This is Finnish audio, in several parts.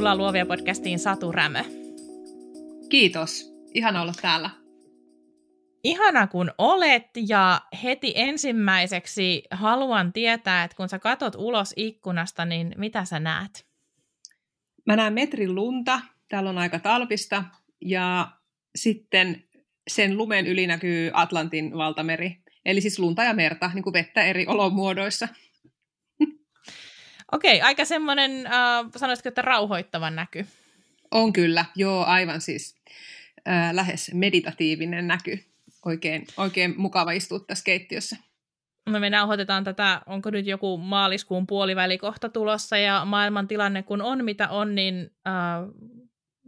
tervetuloa Luovia podcastiin Satu Rämö. Kiitos. Ihana olla täällä. Ihana kun olet ja heti ensimmäiseksi haluan tietää, että kun sä katot ulos ikkunasta, niin mitä sä näet? Mä näen metrin lunta, täällä on aika talvista ja sitten sen lumen yli näkyy Atlantin valtameri. Eli siis lunta ja merta, niin kuin vettä eri olomuodoissa. Okei, aika semmoinen, äh, sanoisitko, että rauhoittava näky. On kyllä, joo, aivan siis äh, lähes meditatiivinen näky. Oikein, oikein mukava istua tässä keittiössä. No me nauhoitetaan tätä, onko nyt joku maaliskuun puolivälikohta tulossa ja maailman tilanne kun on mitä on, niin äh,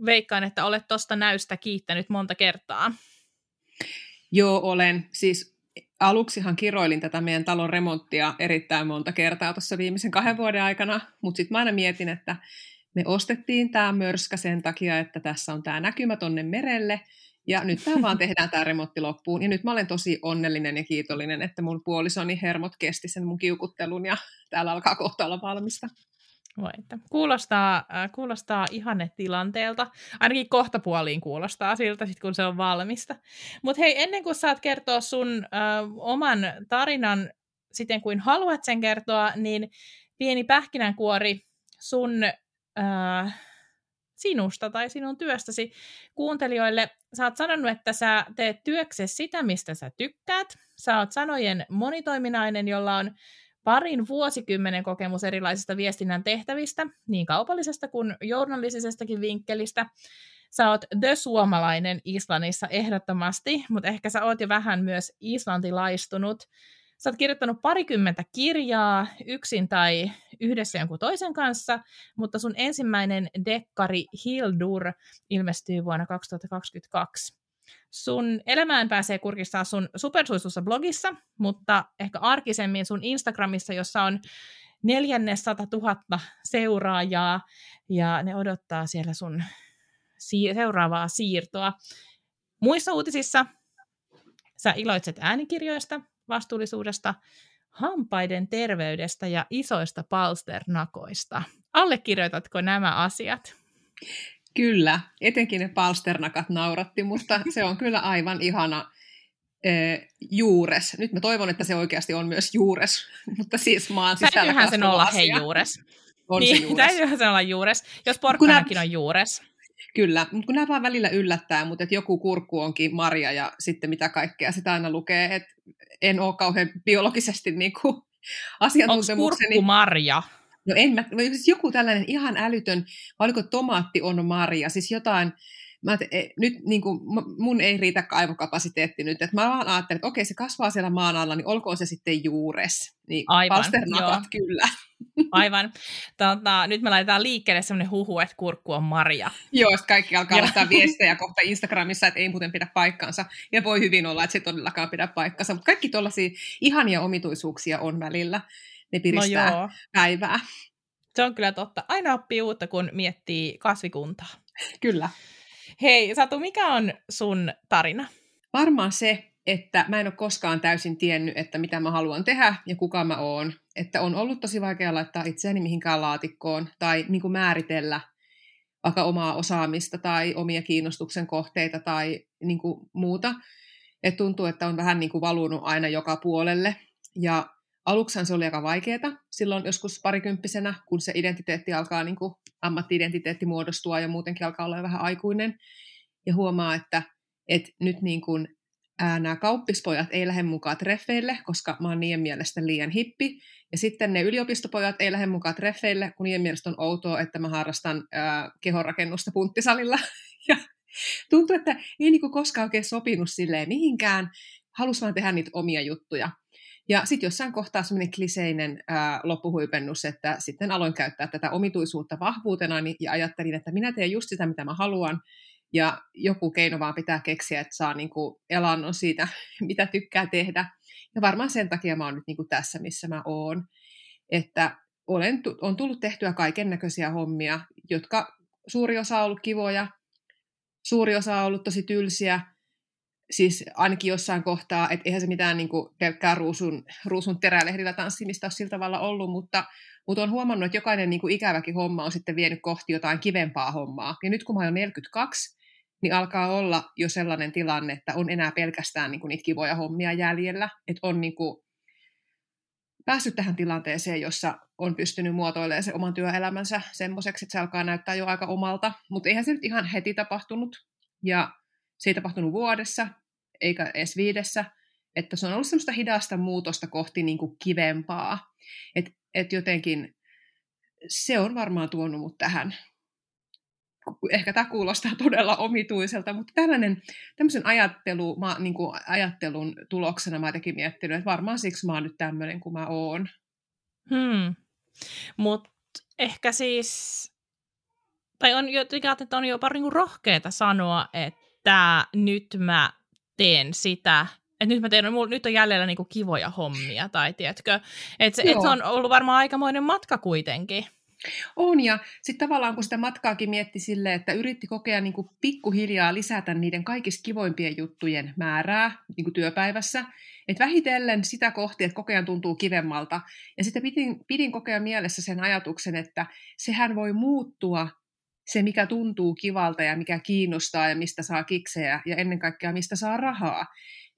veikkaan, että olet tuosta näystä kiittänyt monta kertaa. Joo, olen. Siis aluksihan kiroilin tätä meidän talon remonttia erittäin monta kertaa tuossa viimeisen kahden vuoden aikana, mutta sitten mä aina mietin, että me ostettiin tämä mörskä sen takia, että tässä on tämä näkymä tonne merelle, ja nyt tämä vaan tehdään tämä remontti loppuun. Ja nyt mä olen tosi onnellinen ja kiitollinen, että mun puolisoni hermot kesti sen mun kiukuttelun, ja täällä alkaa kohta olla valmista. Voi, että kuulostaa, äh, kuulostaa ihanne tilanteelta. Ainakin kohta puoliin kuulostaa siltä, sit kun se on valmista. Mutta hei, ennen kuin saat kertoa sun äh, oman tarinan siten kuin haluat sen kertoa, niin pieni pähkinänkuori sun äh, sinusta tai sinun työstäsi kuuntelijoille. Sä oot sanonut, että sä teet työksesi sitä, mistä sä tykkäät. Sä oot sanojen monitoiminainen, jolla on parin vuosikymmenen kokemus erilaisista viestinnän tehtävistä, niin kaupallisesta kuin journalistisestakin vinkkelistä. Sä oot the suomalainen Islannissa ehdottomasti, mutta ehkä sä oot jo vähän myös islantilaistunut. Sä oot kirjoittanut parikymmentä kirjaa yksin tai yhdessä jonkun toisen kanssa, mutta sun ensimmäinen dekkari Hildur ilmestyy vuonna 2022. Sun elämään pääsee kurkistaa sun supersuisussa blogissa, mutta ehkä arkisemmin sun Instagramissa, jossa on neljännes tuhatta seuraajaa, ja ne odottaa siellä sun si- seuraavaa siirtoa. Muissa uutisissa sä iloitset äänikirjoista, vastuullisuudesta, hampaiden terveydestä ja isoista palsternakoista. Allekirjoitatko nämä asiat? Kyllä, etenkin ne palsternakat nauratti, mutta se on kyllä aivan ihana ee, juures. Nyt mä toivon, että se oikeasti on myös juures, mutta siis maan sisällä Täytyyhän sen olla hei juures. On niin, se juures. täytyyhän sen olla juures, jos porkkanakin on juures. Kyllä, mutta kun nämä vaan välillä yllättää, mutta että joku kurkku onkin marja ja sitten mitä kaikkea sitä aina lukee, että en ole kauhean biologisesti niin kuin asiantuntemukseni. Onko kurkku marja? No en mä, siis joku tällainen ihan älytön, vai oliko tomaatti on marja, siis jotain, mä e, nyt niin kuin, mun ei riitä aivokapasiteetti nyt, että mä vaan ajattelin, että okei, se kasvaa siellä maan alla, niin olkoon se sitten juures. Niin Aivan, joo. kyllä. Aivan. Tota, nyt me laitetaan liikkeelle sellainen huhu, että kurkku on marja. Joo, kaikki alkaa laittaa viestejä kohta Instagramissa, että ei muuten pidä paikkaansa. Ja voi hyvin olla, että se todellakaan pidä paikkansa. Mutta kaikki tuollaisia ihania omituisuuksia on välillä ne piristää no joo. päivää. Se on kyllä totta. Aina oppii uutta, kun miettii kasvikuntaa. Kyllä. Hei, Satu, mikä on sun tarina? Varmaan se, että mä en ole koskaan täysin tiennyt, että mitä mä haluan tehdä ja kuka mä oon. Että on ollut tosi vaikea laittaa itseäni mihinkään laatikkoon tai niin kuin määritellä vaikka omaa osaamista tai omia kiinnostuksen kohteita tai niin kuin muuta. Et tuntuu, että on vähän niin kuin valunut aina joka puolelle. Ja Aluksihan se oli aika vaikeaa silloin joskus parikymppisenä, kun se identiteetti alkaa, niin kuin ammatti-identiteetti muodostua ja muutenkin alkaa olla vähän aikuinen. Ja huomaa, että, että nyt niin kuin, ää, nämä kauppispojat ei lähde mukaan treffeille, koska mä oon niiden mielestä liian hippi. Ja sitten ne yliopistopojat ei lähde mukaan treffeille, kun niiden mielestä on outoa, että mä harrastan ää, kehonrakennusta punttisalilla. Ja tuntuu, että ei niin kuin koskaan oikein sopinut silleen mihinkään. Halus vaan tehdä niitä omia juttuja. Ja sitten jossain kohtaa semmoinen kliseinen ää, loppuhuipennus, että sitten aloin käyttää tätä omituisuutta vahvuutena ja ajattelin, että minä teen just sitä, mitä mä haluan, ja joku keino vaan pitää keksiä, että saa niin kuin elannon siitä, mitä tykkää tehdä. Ja varmaan sen takia mä oon nyt niin kuin tässä, missä mä oon. Että olen, on tullut tehtyä kaiken näköisiä hommia, jotka suuri osa on ollut kivoja, suuri osa on ollut tosi tylsiä, siis ainakin jossain kohtaa, että eihän se mitään niin kuin pelkkää ruusun, ruusun terälehdillä tanssimista ole sillä tavalla ollut, mutta, mutta on huomannut, että jokainen niin kuin ikäväkin homma on sitten vienyt kohti jotain kivempaa hommaa. Ja nyt kun mä olen 42, niin alkaa olla jo sellainen tilanne, että on enää pelkästään niin kuin niitä kivoja hommia jäljellä, että on niin kuin päässyt tähän tilanteeseen, jossa on pystynyt muotoilemaan se oman työelämänsä semmoiseksi, että se alkaa näyttää jo aika omalta, mutta eihän se nyt ihan heti tapahtunut, ja se ei tapahtunut vuodessa, eikä edes viidessä, että se on ollut semmoista hidasta muutosta kohti niin kuin kivempaa, että et jotenkin se on varmaan tuonut mut tähän ehkä tämä kuulostaa todella omituiselta, mutta tällainen, tämmöisen ajattelu, mä, niin kuin ajattelun tuloksena mä jotenkin miettinyt, että varmaan siksi mä oon nyt tämmöinen kuin mä oon. Hmm. Mutta ehkä siis, tai on jotenkin että on jopa niin rohkeata sanoa, että nyt mä teen sitä, että nyt mä teen, mulla, nyt on jäljellä niinku kivoja hommia, tai tiedätkö, että se, et se on ollut varmaan aikamoinen matka kuitenkin. On, ja sitten tavallaan kun sitä matkaakin mietti silleen, että yritti kokea niin kuin pikkuhiljaa lisätä niiden kaikista kivoimpien juttujen määrää niin kuin työpäivässä, että vähitellen sitä kohti, että kokea tuntuu kivemmalta. Ja sitten pidin, pidin kokea mielessä sen ajatuksen, että sehän voi muuttua se, mikä tuntuu kivalta ja mikä kiinnostaa ja mistä saa kiksejä ja ennen kaikkea mistä saa rahaa.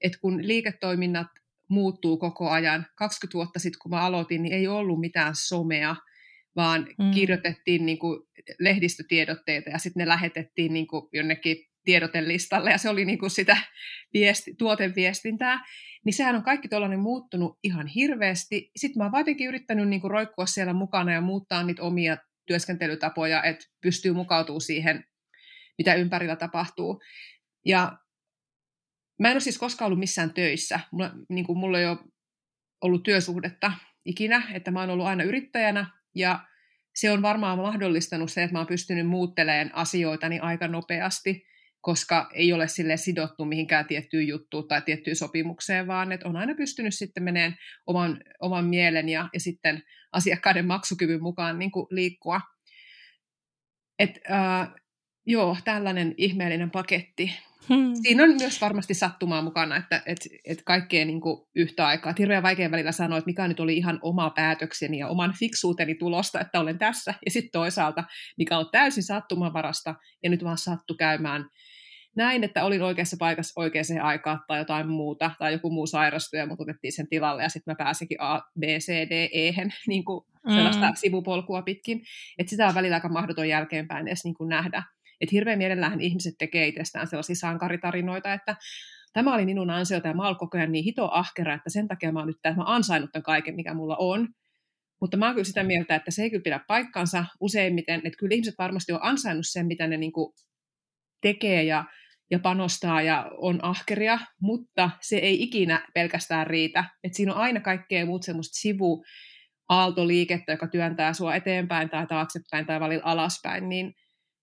että kun liiketoiminnat muuttuu koko ajan, 20 vuotta sitten kun mä aloitin, niin ei ollut mitään somea, vaan mm. kirjoitettiin niin kuin lehdistötiedotteita ja sitten ne lähetettiin niin kuin jonnekin tiedotelistalle ja se oli niin kuin sitä viesti, tuoteviestintää, niin sehän on kaikki tuollainen muuttunut ihan hirveästi. Sitten mä oon jotenkin yrittänyt niin kuin roikkua siellä mukana ja muuttaa niitä omia työskentelytapoja, että pystyy mukautumaan siihen, mitä ympärillä tapahtuu. Ja mä en ole siis koskaan ollut missään töissä. Mulla, niin kuin mulla ei ole ollut työsuhdetta ikinä, että mä oon ollut aina yrittäjänä ja se on varmaan mahdollistanut se, että mä oon pystynyt muuttelemaan asioita niin aika nopeasti, koska ei ole sille sidottu mihinkään tiettyyn juttuun tai tiettyyn sopimukseen, vaan että on aina pystynyt sitten meneen oman, oman mielen ja, ja sitten asiakkaiden maksukyvyn mukaan niin kuin liikkua. Et, äh, joo, tällainen ihmeellinen paketti. Hmm. Siinä on myös varmasti sattumaa mukana, että et, et kaikkea niin kuin yhtä aikaa. Hirveän vaikea välillä sanoa, että mikä nyt oli ihan oma päätökseni ja oman fiksuuteni tulosta, että olen tässä. Ja sitten toisaalta, mikä on täysin sattumavarasta ja nyt vaan sattu käymään näin, että olin oikeassa paikassa oikeaan aikaan tai jotain muuta, tai joku muu sairastui ja mut otettiin sen tilalle ja sitten mä pääsinkin A, B, C, D, E, niin kuin sellaista mm. sivupolkua pitkin. Että sitä on välillä aika mahdoton jälkeenpäin edes niin kuin nähdä. Että hirveän mielellähän ihmiset tekee itsestään sellaisia sankaritarinoita, että tämä oli minun ansiota ja mä olen koko ajan niin hito ahkera, että sen takia mä oon nyt mä ansainnut tämän kaiken, mikä mulla on. Mutta mä oon kyllä sitä mieltä, että se ei kyllä pidä paikkansa useimmiten, että kyllä ihmiset varmasti on ansainnut sen, mitä ne niin kuin tekee ja, ja panostaa ja on ahkeria, mutta se ei ikinä pelkästään riitä. Että siinä on aina kaikkea muut semmoista sivu, aaltoliikettä, joka työntää sua eteenpäin tai taaksepäin tai välillä alaspäin, niin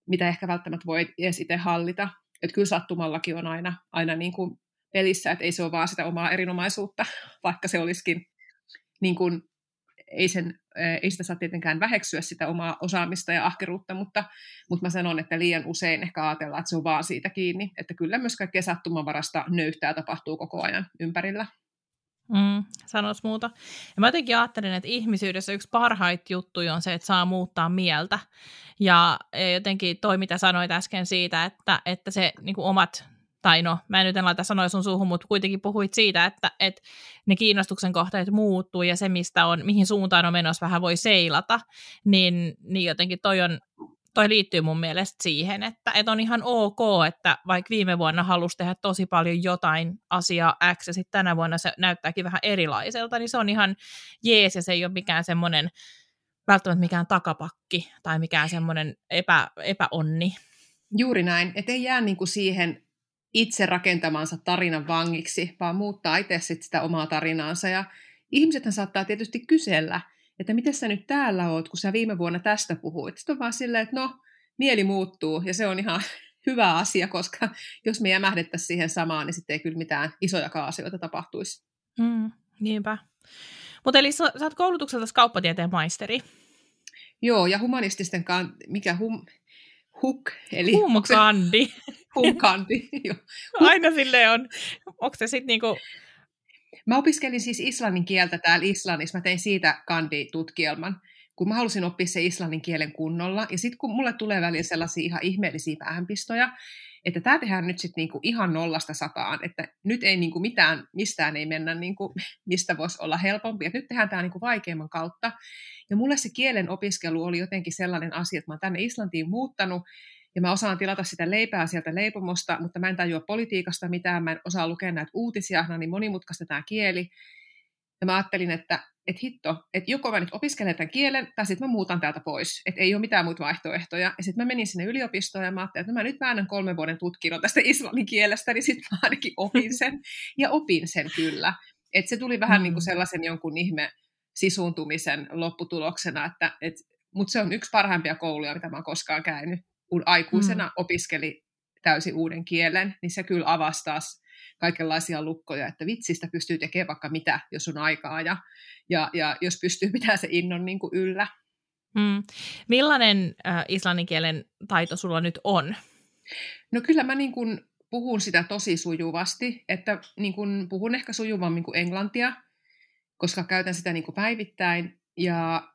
mitä ehkä välttämättä voi edes itse hallita. Että kyllä sattumallakin on aina, aina niin kuin pelissä, että ei se ole vaan sitä omaa erinomaisuutta, vaikka se olisikin niin kuin, ei, sen, ei sitä saa tietenkään väheksyä sitä omaa osaamista ja ahkeruutta, mutta, mutta mä sanon, että liian usein ehkä ajatellaan, että se on vaan siitä kiinni, että kyllä myös kaikkea sattumanvarasta nöyhtää tapahtuu koko ajan ympärillä. Mm, sanois muuta. Ja mä jotenkin ajattelen, että ihmisyydessä yksi parhaita juttuja on se, että saa muuttaa mieltä. Ja jotenkin toi, mitä sanoit äsken siitä, että, että se niin omat, tai no, mä en nyt en laita sanoa sun suuhun, mutta kuitenkin puhuit siitä, että, että ne kiinnostuksen kohteet muuttuu ja se, mistä on, mihin suuntaan on menossa, vähän voi seilata, niin, niin jotenkin toi on toi liittyy mun mielestä siihen, että, että on ihan ok, että vaikka viime vuonna halusi tehdä tosi paljon jotain asiaa X ja sitten tänä vuonna se näyttääkin vähän erilaiselta, niin se on ihan jees ja se ei ole mikään semmoinen välttämättä mikään takapakki tai mikään semmoinen epä, epäonni. Juuri näin, että ei jää niinku siihen itse rakentamansa tarinan vangiksi, vaan muuttaa itse sit sitä omaa tarinaansa. Ja ihmisethän saattaa tietysti kysellä, että miten sä nyt täällä oot, kun sä viime vuonna tästä puhuit. Sitten on vaan silleen, että no, mieli muuttuu, ja se on ihan hyvä asia, koska jos me jämähdettäisiin siihen samaan, niin sitten ei kyllä mitään isoja asioita tapahtuisi. Mm, niinpä. Mutta eli sä, sä oot koulutukselta kauppatieteen maisteri. Joo, ja humanististen kan... mikä hum... Huk, eli... Humkandi. Punkandi. Aina sille on. Onko se sitten niinku... Mä opiskelin siis islannin kieltä täällä Islannissa. Mä tein siitä kanditutkielman, kun mä halusin oppia se islannin kielen kunnolla. Ja sitten kun mulle tulee välillä sellaisia ihan ihmeellisiä päähänpistoja, että tämä tehdään nyt sitten niinku ihan nollasta sataan, että nyt ei niinku mitään, mistään ei mennä, niinku, mistä voisi olla helpompi, että nyt tehdään tämä niinku vaikeimman kautta. Ja mulle se kielen opiskelu oli jotenkin sellainen asia, että mä oon tänne Islantiin muuttanut, ja mä osaan tilata sitä leipää sieltä leipomosta, mutta mä en tajua politiikasta mitään, mä en osaa lukea näitä uutisia, no niin monimutkaista tämä kieli. Ja mä ajattelin, että että hitto, että joko mä nyt opiskelen tämän kielen, tai sitten mä muutan täältä pois, että ei ole mitään muita vaihtoehtoja. Ja sitten mä menin sinne yliopistoon, ja mä ajattelin, että no mä nyt väännän kolmen vuoden tutkinnon tästä islannin kielestä, niin sitten mä ainakin opin sen, ja opin sen kyllä. Että se tuli vähän mm. niin kuin sellaisen jonkun ihme sisuuntumisen lopputuloksena, että et, mutta se on yksi parhaimpia kouluja, mitä mä oon koskaan käynyt. Kun aikuisena mm. opiskeli täysin uuden kielen, niin se kyllä avasi taas kaikenlaisia lukkoja, että vitsistä pystyy tekemään vaikka mitä, jos on aikaa ja, ja, ja jos pystyy pitämään se innon niin kuin yllä. Mm. Millainen äh, islannin kielen taito sulla nyt on? No kyllä mä niin kuin puhun sitä tosi sujuvasti, että niin kuin puhun ehkä sujuvammin kuin englantia, koska käytän sitä niin kuin päivittäin. Ja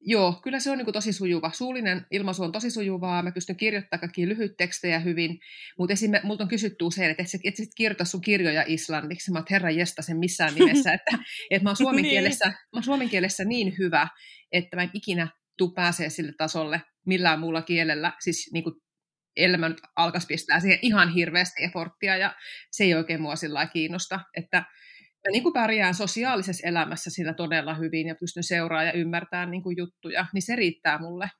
Joo, kyllä se on niin tosi sujuva. Suullinen ilmaisu on tosi sujuvaa, mä pystyn kirjoittamaan kaikki lyhyt tekstejä hyvin, mutta esimerkiksi multa on kysytty usein, että et sä, et kirjoita sun kirjoja islanniksi, mä oon herra jesta sen missään nimessä, että, että mä, oon suomen niin. kielessä, mä oon suomen kielessä niin hyvä, että mä en ikinä tuu pääsee sille tasolle millään muulla kielellä, siis niin kuin elämä nyt alkaisi pistää siihen ihan hirveästi eforttia, ja se ei oikein mua sillä kiinnosta, että mä niin kuin pärjään sosiaalisessa elämässä sillä todella hyvin ja pystyn seuraamaan ja ymmärtämään niin kuin juttuja, niin se riittää mulle.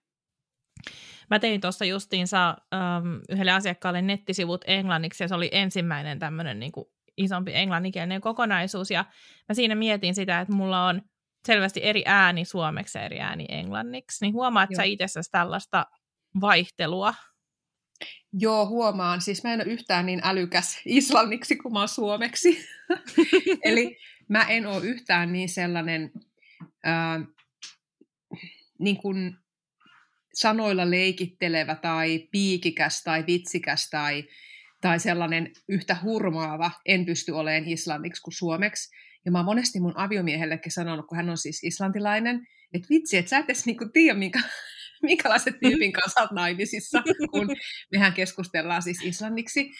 Mä tein tuossa justiinsa um, yhdelle asiakkaalle nettisivut englanniksi ja se oli ensimmäinen tämmöinen niin isompi englanninkielinen kokonaisuus ja mä siinä mietin sitä, että mulla on selvästi eri ääni suomeksi ja eri ääni englanniksi, niin huomaat Joo. sä itsessäsi tällaista vaihtelua Joo, huomaan. Siis mä en ole yhtään niin älykäs islanniksi kuin mä oon suomeksi. Eli mä en ole yhtään niin sellainen ää, niin kuin sanoilla leikittelevä tai piikikäs tai vitsikäs tai, tai sellainen yhtä hurmaava. En pysty olemaan islanniksi kuin suomeksi. Ja mä oon monesti mun aviomiehellekin sanonut, kun hän on siis islantilainen, että vitsi, että sä et edes niinku tiedä, minkä, minkälaiset tyypin kanssa olet naimisissa, kun mehän keskustellaan siis islanniksi,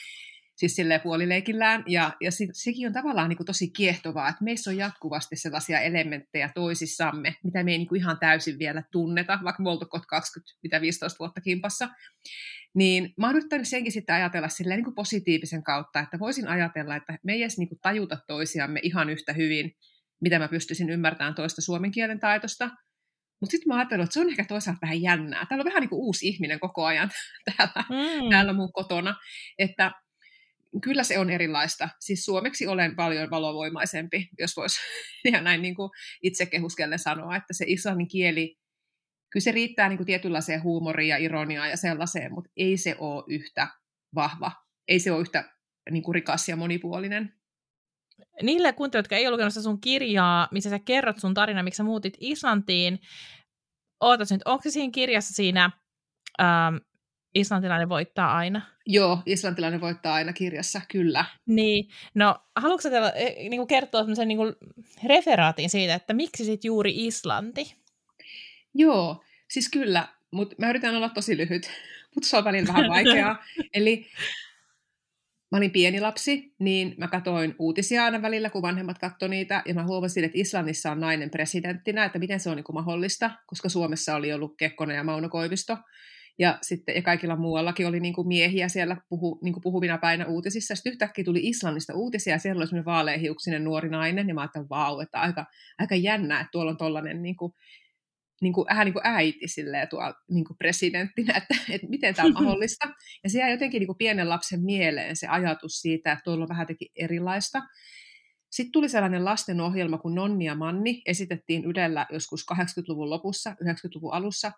siis silleen puolileikillään, ja, ja se, sekin on tavallaan niin kuin tosi kiehtovaa, että meissä on jatkuvasti sellaisia elementtejä toisissamme, mitä me ei niin kuin ihan täysin vielä tunneta, vaikka me oltu 20, mitä 15 vuotta kimpassa, niin mä oon yrittänyt senkin sitten ajatella silleen niin kuin positiivisen kautta, että voisin ajatella, että me ei edes niin kuin tajuta toisiamme ihan yhtä hyvin, mitä mä pystyisin ymmärtämään toista suomen kielen taitosta, mutta sitten mä ajattelin, että se on ehkä toisaalta vähän jännää. Täällä on vähän niin kuin uusi ihminen koko ajan täällä, mm. täällä mun kotona. Että kyllä se on erilaista. Siis suomeksi olen paljon valovoimaisempi, jos voisi ihan näin niin kuin itse kehuskellen sanoa, että se islannin kieli, kyllä se riittää niin kuin tietynlaiseen huumoriin ja ironiaan ja sellaiseen, mutta ei se ole yhtä vahva. Ei se ole yhtä niin kuin rikas ja monipuolinen niille kuuntelijoille, jotka ei ole lukenut sun kirjaa, missä sä kerrot sun tarina, miksi sä muutit Islantiin, ootas nyt, onko se siinä kirjassa siinä ähm, Islantilainen voittaa aina? Joo, Islantilainen voittaa aina kirjassa, kyllä. Niin, no haluatko sä teillä, eh, niin kuin kertoa sellaisen niin kuin referaatin siitä, että miksi sit juuri Islanti? Joo, siis kyllä, mutta mä yritän olla tosi lyhyt, mutta se on välillä vähän vaikeaa. Eli mä olin pieni lapsi, niin mä katsoin uutisia aina välillä, kun vanhemmat katsoi niitä, ja mä huomasin, että Islannissa on nainen presidenttinä, että miten se on niin mahdollista, koska Suomessa oli ollut Kekkonen ja Mauno Koivisto, ja, sitten, ja kaikilla muuallakin oli niin kuin miehiä siellä puhu, niin kuin puhuvina päinä uutisissa. Sitten yhtäkkiä tuli Islannista uutisia, ja siellä oli semmoinen vaaleahiuksinen nuori nainen, ja mä ajattelin, vau, että aika, aika jännä, että tuolla on tollainen niin kuin, niin kuin, vähän niin kuin äiti silleen tuolla niin kuin presidenttinä, että, että miten tämä on mahdollista. Ja se jäi jotenkin niin kuin pienen lapsen mieleen se ajatus siitä, että tuolla on vähän jotenkin erilaista. Sitten tuli sellainen lastenohjelma kuin Nonni ja Manni, esitettiin Ylellä joskus 80-luvun lopussa, 90-luvun alussa,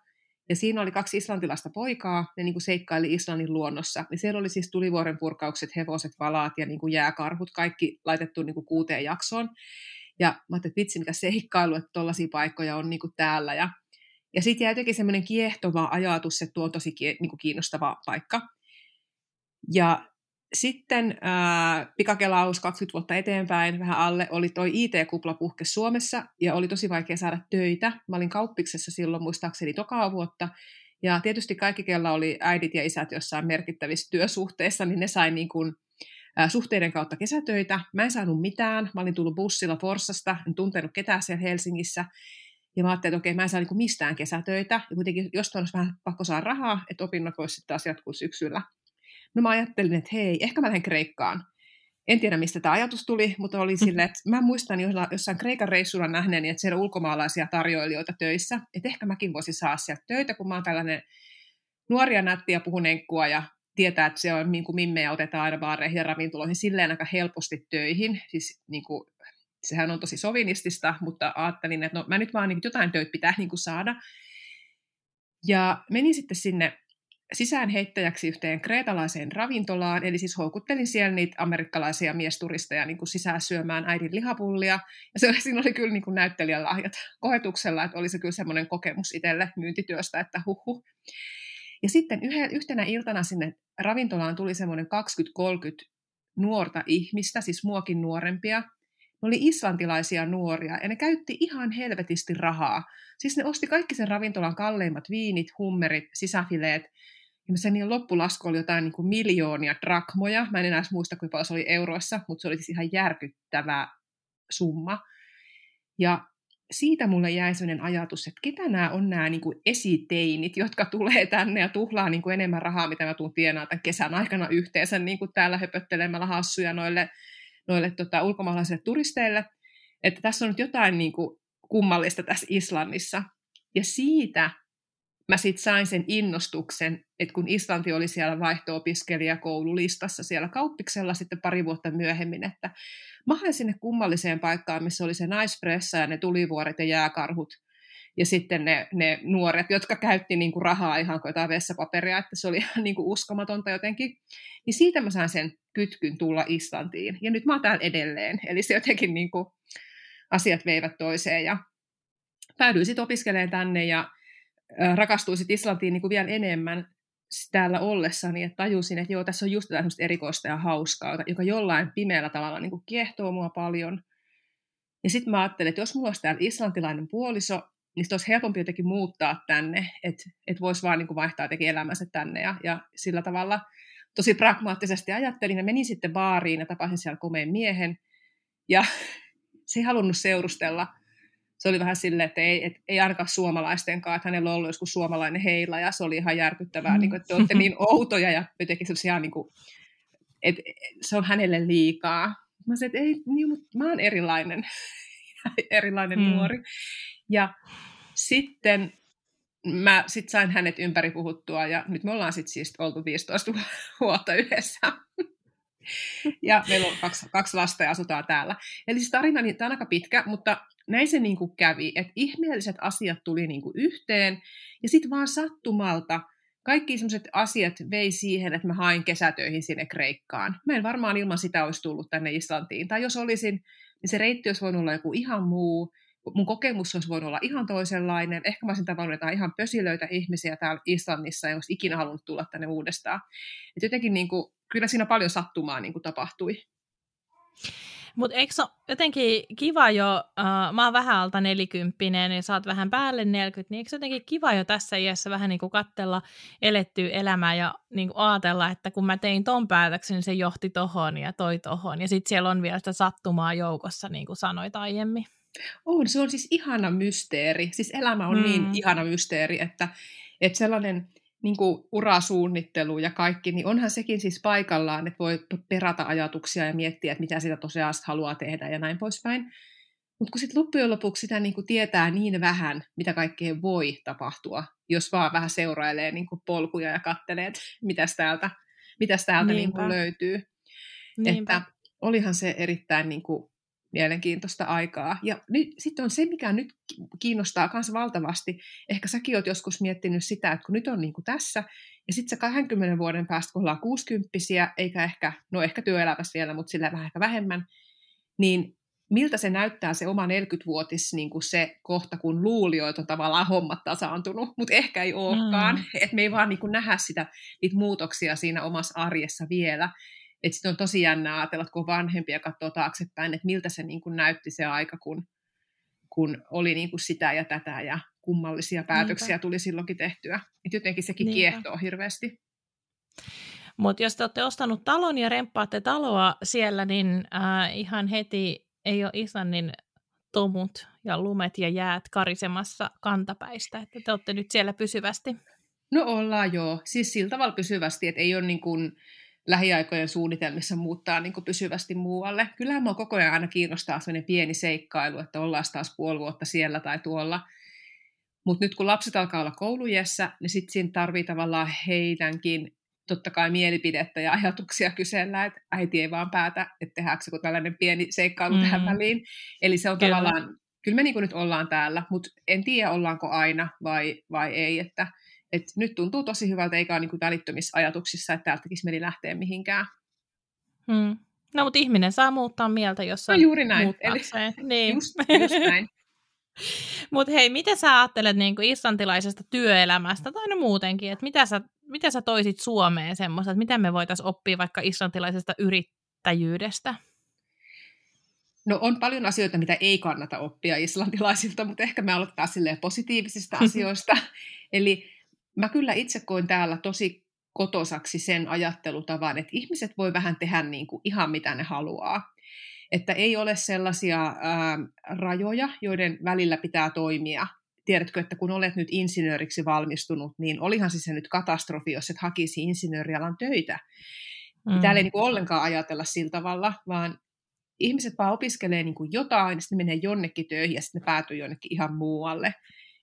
ja siinä oli kaksi islantilaista poikaa, ne niin kuin seikkaili Islannin luonnossa. Ja siellä oli siis tulivuoren purkaukset, hevoset, valaat ja niin kuin jääkarhut, kaikki laitettu niin kuin kuuteen jaksoon. Ja mä ajattelin, että vitsi mikä seikkailu, että tuollaisia paikkoja on niin kuin täällä. Ja, ja sitten jäi jotenkin semmoinen kiehtova ajatus, että tuo on tosi niin kuin kiinnostava paikka. Ja sitten ää, pikakelaus 20 vuotta eteenpäin, vähän alle, oli toi IT-kupla puhke Suomessa ja oli tosi vaikea saada töitä. Mä olin kauppiksessa silloin muistaakseni tokaa vuotta. Ja tietysti kaikki, kella oli äidit ja isät jossain merkittävissä työsuhteissa, niin ne sai niin kuin, suhteiden kautta kesätöitä. Mä en saanut mitään. Mä olin tullut bussilla Forssasta, en tuntenut ketään siellä Helsingissä. Ja mä ajattelin, että okei, mä en saa niin mistään kesätöitä. Ja kuitenkin jostain olisi vähän pakko saada rahaa, että opinnot voisi sitten taas jatkuu syksyllä. No mä ajattelin, että hei, ehkä mä lähden Kreikkaan. En tiedä, mistä tämä ajatus tuli, mutta oli mm-hmm. silleen, että mä muistan jossain Kreikan reissulla nähneeni, että siellä on ulkomaalaisia tarjoilijoita töissä, että ehkä mäkin voisin saada sieltä töitä, kun mä oon tällainen nuoria nättiä puhunenkkua ja tietää, että se on niin kuin mimmejä otetaan aina baareihin ja ravintoloihin silleen aika helposti töihin. Siis niin kuin, sehän on tosi sovinistista, mutta ajattelin, että no mä nyt vaan niin jotain töitä pitää niin kuin saada. Ja menin sitten sinne sisäänheittäjäksi yhteen kreetalaiseen ravintolaan, eli siis houkuttelin siellä niitä amerikkalaisia miesturisteja niin kuin sisään syömään äidin lihapullia, ja se, siinä oli kyllä niin kuin näyttelijän lahjat koetuksella, että oli se kyllä semmoinen kokemus itselle myyntityöstä, että huhu. Ja sitten yhtenä iltana sinne ravintolaan tuli semmoinen 20-30 nuorta ihmistä, siis muokin nuorempia. Ne oli islantilaisia nuoria, ja ne käytti ihan helvetisti rahaa. Siis ne osti kaikki sen ravintolan kalleimmat viinit, hummerit, sisäfileet, ja sen niin loppulasku oli jotain niin kuin miljoonia drakmoja. Mä en enää muista, kuinka paljon se oli euroissa, mutta se oli siis ihan järkyttävä summa. Ja siitä mulle jäi sellainen ajatus, että ketä nämä on nämä niin kuin esiteinit, jotka tulee tänne ja tuhlaa niin kuin enemmän rahaa, mitä mä tuun tienaa tämän kesän aikana yhteensä niin kuin täällä höpöttelemällä hassuja noille, noille tota, ulkomaalaisille turisteille. Että tässä on nyt jotain niin kuin kummallista tässä Islannissa. Ja siitä mä sitten sain sen innostuksen, että kun Islanti oli siellä vaihto-opiskelijakoululistassa siellä kauppiksella sitten pari vuotta myöhemmin, että mä hain sinne kummalliseen paikkaan, missä oli se naispressa ja ne tulivuoret ja jääkarhut, ja sitten ne, ne nuoret, jotka käytti niinku rahaa ihan kuin jotain vessapaperia, että se oli ihan niinku uskomatonta jotenkin. Niin siitä mä sain sen kytkyn tulla Islantiin. Ja nyt mä oon täällä edelleen. Eli se jotenkin niinku, asiat veivät toiseen ja päädyin sitten opiskelemaan tänne ja rakastuisit Islantiin niin kuin vielä enemmän täällä ollessani, että tajusin, että joo, tässä on just jotain erikoista ja hauskaa, joka jollain pimeällä tavalla niin kuin kiehtoo mua paljon. Ja sitten mä ajattelin, että jos mulla olisi täällä islantilainen puoliso, niin olisi helpompi jotenkin muuttaa tänne, että et voisi vaan niin kuin vaihtaa jotenkin elämänsä tänne. Ja, ja sillä tavalla tosi pragmaattisesti ajattelin ja menin sitten baariin ja tapasin siellä komeen miehen. Ja se ei halunnut seurustella – se oli vähän silleen, että ei, et, ei ainakaan suomalaistenkaan, että hänellä on ollut joskus suomalainen heila, ja se oli ihan järkyttävää, mm. niin kuin, että te olette niin outoja ja jotenkin sellaisia, niin kuin, että se on hänelle liikaa. Mä sanoin, että ei, niin, mutta mä oon erilainen, erilainen mm. nuori. Ja sitten mä sit sain hänet ympäri puhuttua, ja nyt me ollaan sitten siis oltu 15 vuotta yhdessä. ja meillä on kaksi, kaksi lasta ja asutaan täällä. Eli siis tarina niin, tämä on aika pitkä, mutta näin se niin kuin kävi, että ihmeelliset asiat tuli niin kuin yhteen, ja sitten vaan sattumalta kaikki sellaiset asiat vei siihen, että mä hain kesätöihin sinne Kreikkaan. Mä en varmaan ilman sitä olisi tullut tänne Islantiin. Tai jos olisin, niin se reitti olisi voinut olla joku ihan muu. Mun kokemus olisi voinut olla ihan toisenlainen. Ehkä mä olisin tavannut jotain ihan pösilöitä ihmisiä täällä Islannissa ja olisi ikinä halunnut tulla tänne uudestaan. Et jotenkin niin kuin, kyllä siinä paljon sattumaa niin kuin tapahtui. Mutta eikö se jotenkin kiva jo, uh, mä oon vähän alta nelikymppinen ja sä oot vähän päälle 40, niin eikö se jotenkin kiva jo tässä iässä vähän niin kuin katsella elettyä elämää ja niin kuin ajatella, että kun mä tein ton päätöksen, niin se johti tohon ja toi tohon. Ja sitten siellä on vielä sitä sattumaa joukossa, niin kuin sanoit aiemmin. On, se on siis ihana mysteeri. Siis elämä on niin mm. niin ihana mysteeri, että, että sellainen niin kuin urasuunnittelu ja kaikki, niin onhan sekin siis paikallaan, että voi perata ajatuksia ja miettiä, että mitä sitä tosiaan haluaa tehdä ja näin poispäin. Mutta kun sitten loppujen lopuksi sitä niin kuin tietää niin vähän, mitä kaikkea voi tapahtua, jos vaan vähän seurailee niin kuin polkuja ja kattelee, että mitäs täältä, mitäs täältä niin kuin löytyy. Niinpä. Että olihan se erittäin niin kuin mielenkiintoista aikaa. Ja sitten on se, mikä nyt kiinnostaa myös valtavasti. Ehkä säkin oot joskus miettinyt sitä, että kun nyt on niin kuin tässä, ja sitten se 20 vuoden päästä, kun ollaan 60 eikä ehkä, no ehkä työelämässä vielä, mutta sillä vähän ehkä vähemmän, niin miltä se näyttää se oma 40-vuotis niin kuin se kohta, kun luuli jo, että on tavallaan hommat tasaantunut, mutta ehkä ei olekaan. Mm. Että me ei vaan niin kuin nähdä sitä, niitä muutoksia siinä omassa arjessa vielä. Että sitten on tosi jännää ajatella, että kun vanhempia katsoo taaksepäin, että miltä se niin kuin näytti se aika, kun, kun oli niin kuin sitä ja tätä ja kummallisia päätöksiä Niinpä. tuli silloinkin tehtyä. Että jotenkin sekin Niinpä. kiehtoo hirveästi. Mutta jos te olette ostanut talon ja remppaatte taloa siellä, niin äh, ihan heti ei ole Islannin tomut ja lumet ja jäät karisemassa kantapäistä, että te olette nyt siellä pysyvästi. No ollaan joo, siis sillä tavalla pysyvästi, että ei ole niin kuin lähiaikojen suunnitelmissa muuttaa niin kuin pysyvästi muualle. Kyllähän minua koko ajan aina kiinnostaa sellainen pieni seikkailu, että ollaan taas puoli vuotta siellä tai tuolla. Mutta nyt kun lapset alkaa olla koulujessa, niin sitten siinä tarvii tavallaan heidänkin totta kai mielipidettä ja ajatuksia kysellä, että äiti ei vaan päätä, että tehdäänkö se tällainen pieni seikkailu mm. tähän väliin. Eli se on kyllä. tavallaan, kyllä me niin nyt ollaan täällä, mutta en tiedä ollaanko aina vai, vai ei, että et nyt tuntuu tosi hyvältä, eikä ole niin kuin välittömissä ajatuksissa, että täältä tekisi mieli lähteä mihinkään. Hmm. No, mutta ihminen saa muuttaa mieltä, jos on no, juuri näin. Eli, niin. just, just näin. Mutta hei, mitä sä ajattelet niin kuin islantilaisesta työelämästä tai no muutenkin, että mitä sä, mitä sä toisit Suomeen semmoista, että mitä me voitaisiin oppia vaikka islantilaisesta yrittäjyydestä? No on paljon asioita, mitä ei kannata oppia islantilaisilta, mutta ehkä me aloittaa silleen positiivisista asioista. Eli mä kyllä itse koin täällä tosi kotosaksi sen ajattelutavan, että ihmiset voi vähän tehdä niin kuin ihan mitä ne haluaa että ei ole sellaisia ää, rajoja, joiden välillä pitää toimia. Tiedätkö, että kun olet nyt insinööriksi valmistunut, niin olihan se se nyt katastrofi, jos et hakisi insinöörialan töitä. Mm. Täällä ei niin kuin ollenkaan ajatella sillä tavalla, vaan ihmiset vaan opiskelee niin kuin jotain, sitten menee jonnekin töihin ja sitten ne päätyy jonnekin ihan muualle.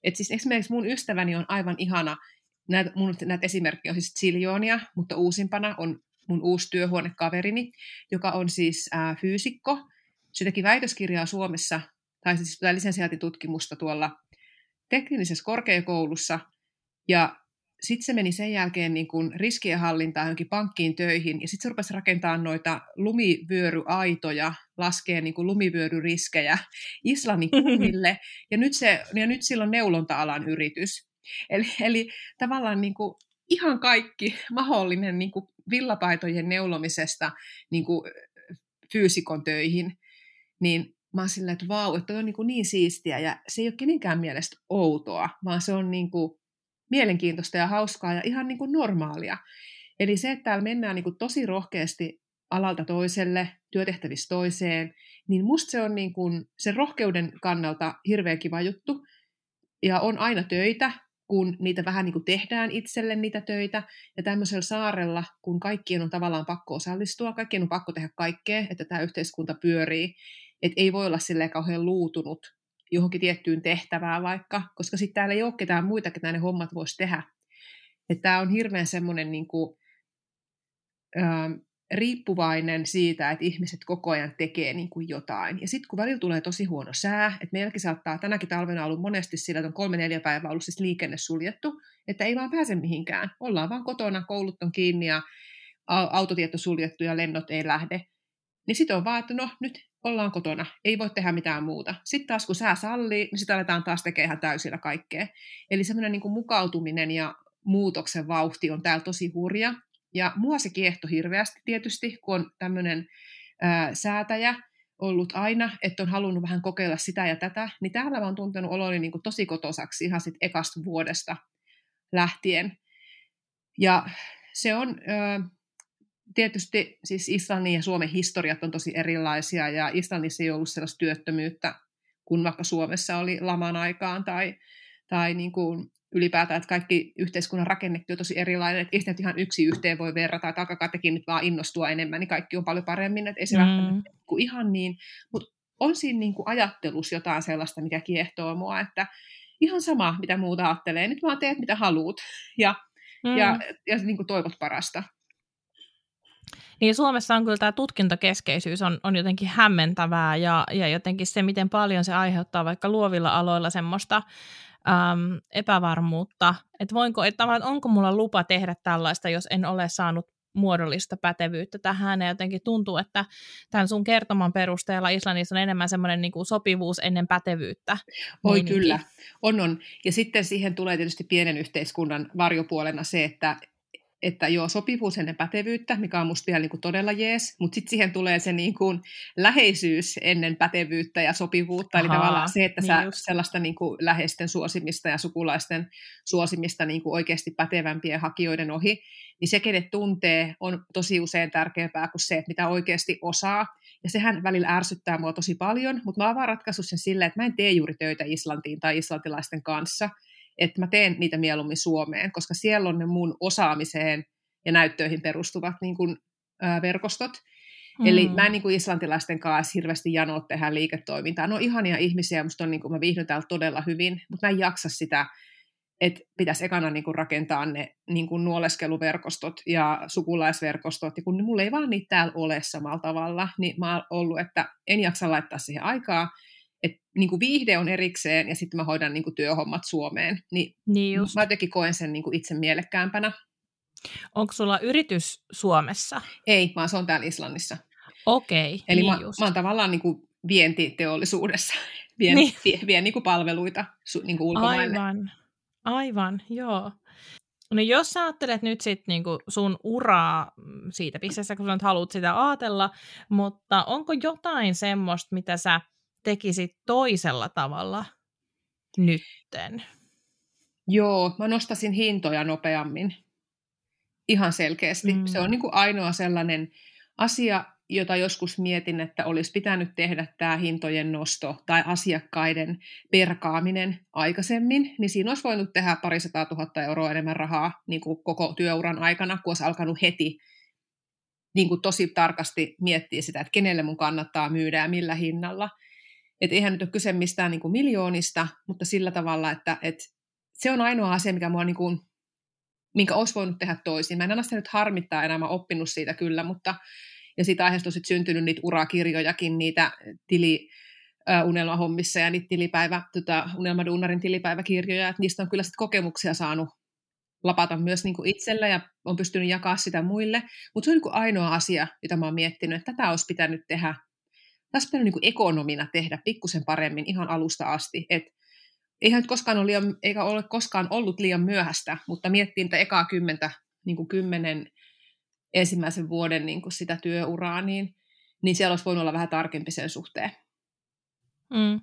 Et siis esimerkiksi mun ystäväni on aivan ihana, näitä, mun, näitä esimerkkejä on siis ziljoonia, mutta uusimpana on mun uusi työhuonekaverini, joka on siis ää, fyysikko. Se teki väitöskirjaa Suomessa, tai siis lisensiaatitutkimusta tuolla teknisessä korkeakoulussa, ja sitten se meni sen jälkeen niin kuin riskienhallintaan johonkin pankkiin töihin, ja sitten se rupesi rakentamaan noita lumivyöryaitoja, laskee niin kuin lumivyöryriskejä Islannin kunnille, ja nyt, se, ja nyt sillä on neulonta-alan yritys. Eli, eli tavallaan niin kuin ihan kaikki mahdollinen niin kuin villapaitojen neulomisesta niin kuin fyysikon töihin, niin mä oon silleen, että vau, että on niin, kuin niin siistiä ja se ei ole kenenkään mielestä outoa, vaan se on niin kuin mielenkiintoista ja hauskaa ja ihan niin kuin normaalia. Eli se, että täällä mennään niin kuin tosi rohkeasti alalta toiselle, työtehtävistä toiseen, niin musta se on niin kuin sen rohkeuden kannalta hirveän kiva juttu. Ja on aina töitä, kun niitä vähän niin kuin tehdään itselle niitä töitä. Ja tämmöisellä saarella, kun kaikkien on tavallaan pakko osallistua, kaikkien on pakko tehdä kaikkea, että tämä yhteiskunta pyörii, että ei voi olla silleen kauhean luutunut johonkin tiettyyn tehtävään vaikka, koska sitten täällä ei ole ketään muita, ketä ne hommat voisi tehdä. Että tämä on hirveän semmoinen niin kuin, riippuvainen siitä, että ihmiset koko ajan tekee niin kuin jotain. Ja sitten kun välillä tulee tosi huono sää, että meilläkin saattaa tänäkin talvena ollut monesti sillä, että on kolme-neljä päivää ollut siis liikenne suljettu, että ei vaan pääse mihinkään. Ollaan vaan kotona, koulut on kiinni ja autotieto suljettu ja lennot ei lähde. Niin sitten on vaan, että no nyt ollaan kotona, ei voi tehdä mitään muuta. Sitten taas kun sää sallii, niin sitten aletaan taas tekemään ihan täysillä kaikkea. Eli semmoinen niin mukautuminen ja muutoksen vauhti on täällä tosi hurja. Ja mua se kiehto hirveästi tietysti, kun on tämmöinen ää, säätäjä ollut aina, että on halunnut vähän kokeilla sitä ja tätä, niin täällä mä oon tuntenut oloni niin tosi kotosaksi ihan sit ekasta vuodesta lähtien. Ja se on ää, tietysti, siis Islannin ja Suomen historiat on tosi erilaisia, ja Islannissa ei ollut sellaista työttömyyttä, kun vaikka Suomessa oli laman aikaan tai, tai niin kuin ylipäätään, että kaikki yhteiskunnan rakennettu on tosi erilainen, että ei sitä ihan yksi yhteen voi verrata, että alkakaa tekin nyt vaan innostua enemmän, niin kaikki on paljon paremmin, että ei se mm. välttämättä ihan niin, mutta on siinä niin kuin ajattelussa jotain sellaista, mikä kiehtoo mua, että ihan sama, mitä muuta ajattelee, nyt vaan teet mitä haluat ja, mm. ja, ja niin kuin toivot parasta. Niin Suomessa on kyllä tämä tutkintokeskeisyys on, on jotenkin hämmentävää ja, ja jotenkin se, miten paljon se aiheuttaa vaikka luovilla aloilla semmoista äm, epävarmuutta, että voinko, että onko mulla lupa tehdä tällaista, jos en ole saanut muodollista pätevyyttä tähän, ja jotenkin tuntuu, että tämän sun kertoman perusteella Islannissa on enemmän semmoinen niin sopivuus ennen pätevyyttä. Oi meininki. kyllä, on on. Ja sitten siihen tulee tietysti pienen yhteiskunnan varjopuolena se, että että joo, sopivuus ennen pätevyyttä, mikä on musta vielä niin kuin todella jees, mutta sitten siihen tulee se niin kuin läheisyys ennen pätevyyttä ja sopivuutta, Aha, eli tavallaan se, että niin sä just. sellaista niin kuin läheisten suosimista ja sukulaisten suosimista niin kuin oikeasti pätevämpien hakijoiden ohi, niin se, kenet tuntee, on tosi usein tärkeämpää kuin se, että mitä oikeasti osaa. Ja sehän välillä ärsyttää mua tosi paljon, mutta mä oon vaan ratkaissut sen silleen, että mä en tee juuri töitä Islantiin tai islantilaisten kanssa, että mä teen niitä mieluummin Suomeen, koska siellä on ne mun osaamiseen ja näyttöihin perustuvat niin kuin, ää, verkostot. Mm. Eli mä en niin kuin islantilaisten kanssa hirveästi janoa tehdä liiketoimintaa. No ihania ihmisiä, musta on, niin kuin, mä viihdyn täällä todella hyvin, mutta mä en jaksa sitä, että pitäisi ekana niin kuin rakentaa ne niin kuin nuoleskeluverkostot ja sukulaisverkostot, ja kun mulla ei vaan niitä täällä ole samalla tavalla, niin mä oon ollut, että en jaksa laittaa siihen aikaa, että niin kuin viihde on erikseen ja sitten mä hoidan niin kuin työhommat Suomeen. Niin, niin just. Mä jotenkin koen sen niin kuin itse mielekkäämpänä. Onko sulla yritys Suomessa? Ei, vaan se on täällä Islannissa. Okei, okay, Eli niin mä, just. mä oon tavallaan niin kuin vientiteollisuudessa, vien, niin. vien, vien niin kuin palveluita niin kuin ulkomaille. Aivan, aivan, joo. No jos sä ajattelet nyt sit niinku sun uraa siitä pisteestä, kun sä nyt haluat sitä ajatella, mutta onko jotain semmoista, mitä sä tekisit toisella tavalla nytten? Joo, mä nostasin hintoja nopeammin. Ihan selkeästi. Mm. Se on niin kuin ainoa sellainen asia, jota joskus mietin, että olisi pitänyt tehdä tämä hintojen nosto tai asiakkaiden perkaaminen aikaisemmin, niin siinä olisi voinut tehdä parisataa tuhatta euroa enemmän rahaa niin kuin koko työuran aikana, kun olisi alkanut heti niin kuin tosi tarkasti miettiä sitä, että kenelle mun kannattaa myydä ja millä hinnalla. Että eihän nyt ole kyse mistään niin kuin miljoonista, mutta sillä tavalla, että, että se on ainoa asia, mikä mua niin kuin, minkä olisi voinut tehdä toisin. Mä en aina sitä nyt harmittaa enää, mä oppinut siitä kyllä, mutta ja siitä aiheesta on sitten syntynyt niitä urakirjojakin, niitä tili, unelmahommissa ja niitä tilipäivä, tota, unelmaduunarin tilipäiväkirjoja, että niistä on kyllä sitten kokemuksia saanut lapata myös niin kuin itselle ja on pystynyt jakaa sitä muille, mutta se on niin kuin ainoa asia, jota mä oon miettinyt, että tätä olisi pitänyt tehdä tässä pitänyt niin ekonomina tehdä pikkusen paremmin ihan alusta asti. Et eihän nyt koskaan ole liian, eikä ole koskaan ollut liian myöhäistä, mutta miettiin että ekaa kymmentä, niin kuin kymmenen ensimmäisen vuoden niin kuin sitä työuraa, niin, niin siellä olisi voinut olla vähän tarkempi sen suhteen. Mm.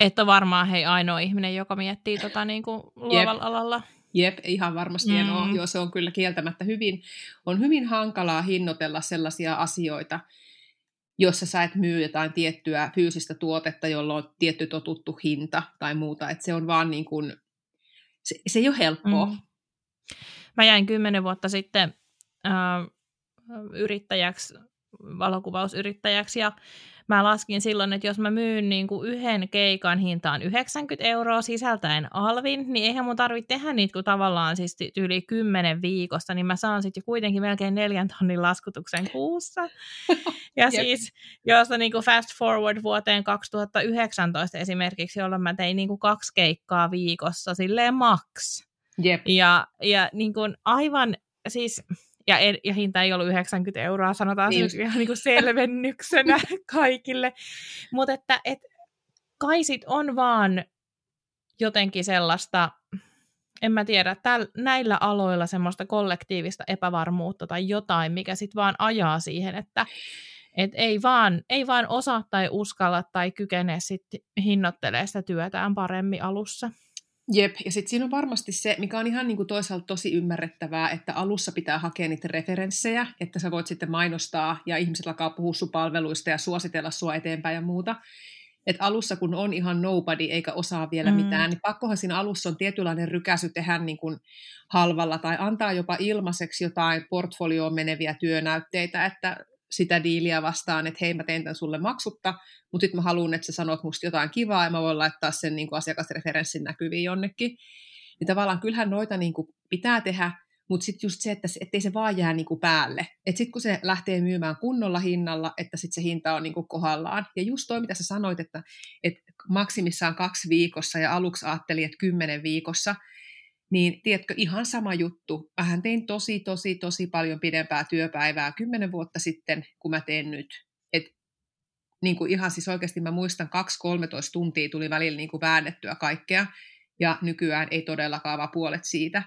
Että varmaan hei ainoa ihminen, joka miettii tota niin kuin luovalla Jep. alalla. Jep, ihan varmasti mm. en Joo, se on kyllä kieltämättä hyvin, on hyvin hankalaa hinnoitella sellaisia asioita, jossa sä et myy jotain tiettyä fyysistä tuotetta, jolla on tietty totuttu hinta tai muuta. Että se on vaan niin kuin, se, se ei ole helppoa. Mm. Mä jäin kymmenen vuotta sitten äh, yrittäjäksi, valokuvausyrittäjäksi ja mä laskin silloin, että jos mä myyn niin kuin yhden keikan hintaan 90 euroa sisältäen alvin, niin eihän mun tarvitse tehdä niitä kuin tavallaan siis yli 10 viikosta, niin mä saan sitten kuitenkin melkein neljän tonnin laskutuksen kuussa. Ja siis, jos niin kuin fast forward vuoteen 2019 esimerkiksi, jolloin mä tein niin kuin kaksi keikkaa viikossa, silleen max. Jep. Ja, ja niin kuin aivan, siis ja, en, ja hinta ei ollut 90 euroa, sanotaan niin. se ihan niin kuin selvennyksenä kaikille. Mutta että et, kai sit on vaan jotenkin sellaista, en mä tiedä, täl, näillä aloilla semmoista kollektiivista epävarmuutta tai jotain, mikä sitten vaan ajaa siihen, että et ei, vaan, ei vaan osaa tai uskalla tai kykene sitten hinnoittelee sitä työtään paremmin alussa. Jep, ja sitten siinä on varmasti se, mikä on ihan niinku toisaalta tosi ymmärrettävää, että alussa pitää hakea niitä referenssejä, että sä voit sitten mainostaa ja ihmiset alkaa puhua sun palveluista ja suositella sua eteenpäin ja muuta. Että alussa kun on ihan nobody eikä osaa vielä mm. mitään, niin pakkohan siinä alussa on tietynlainen rykäsy tehdä niin kuin halvalla tai antaa jopa ilmaiseksi jotain portfolioon meneviä työnäytteitä, että sitä diiliä vastaan, että hei mä teen tämän sulle maksutta, mutta sitten mä haluan, että sä sanot musta jotain kivaa ja mä voin laittaa sen niin kuin asiakasreferenssin näkyviin jonnekin. Niin tavallaan kyllähän noita niin kuin pitää tehdä, mutta sitten just se, että ettei se vaan jää kuin päälle. Että sitten kun se lähtee myymään kunnolla hinnalla, että sitten se hinta on niin kuin kohdallaan. Ja just toi, mitä sä sanoit, että, että maksimissaan kaksi viikossa ja aluksi ajattelin, että kymmenen viikossa, Niin tiedätkö, ihan sama juttu. Vähän tein tosi, tosi, tosi paljon pidempää työpäivää kymmenen vuotta sitten, kun mä teen nyt. Et niin kuin ihan siis oikeasti mä muistan 2-13 tuntia tuli välillä niin kuin väännettyä kaikkea, ja nykyään ei todellakaan vaan puolet siitä.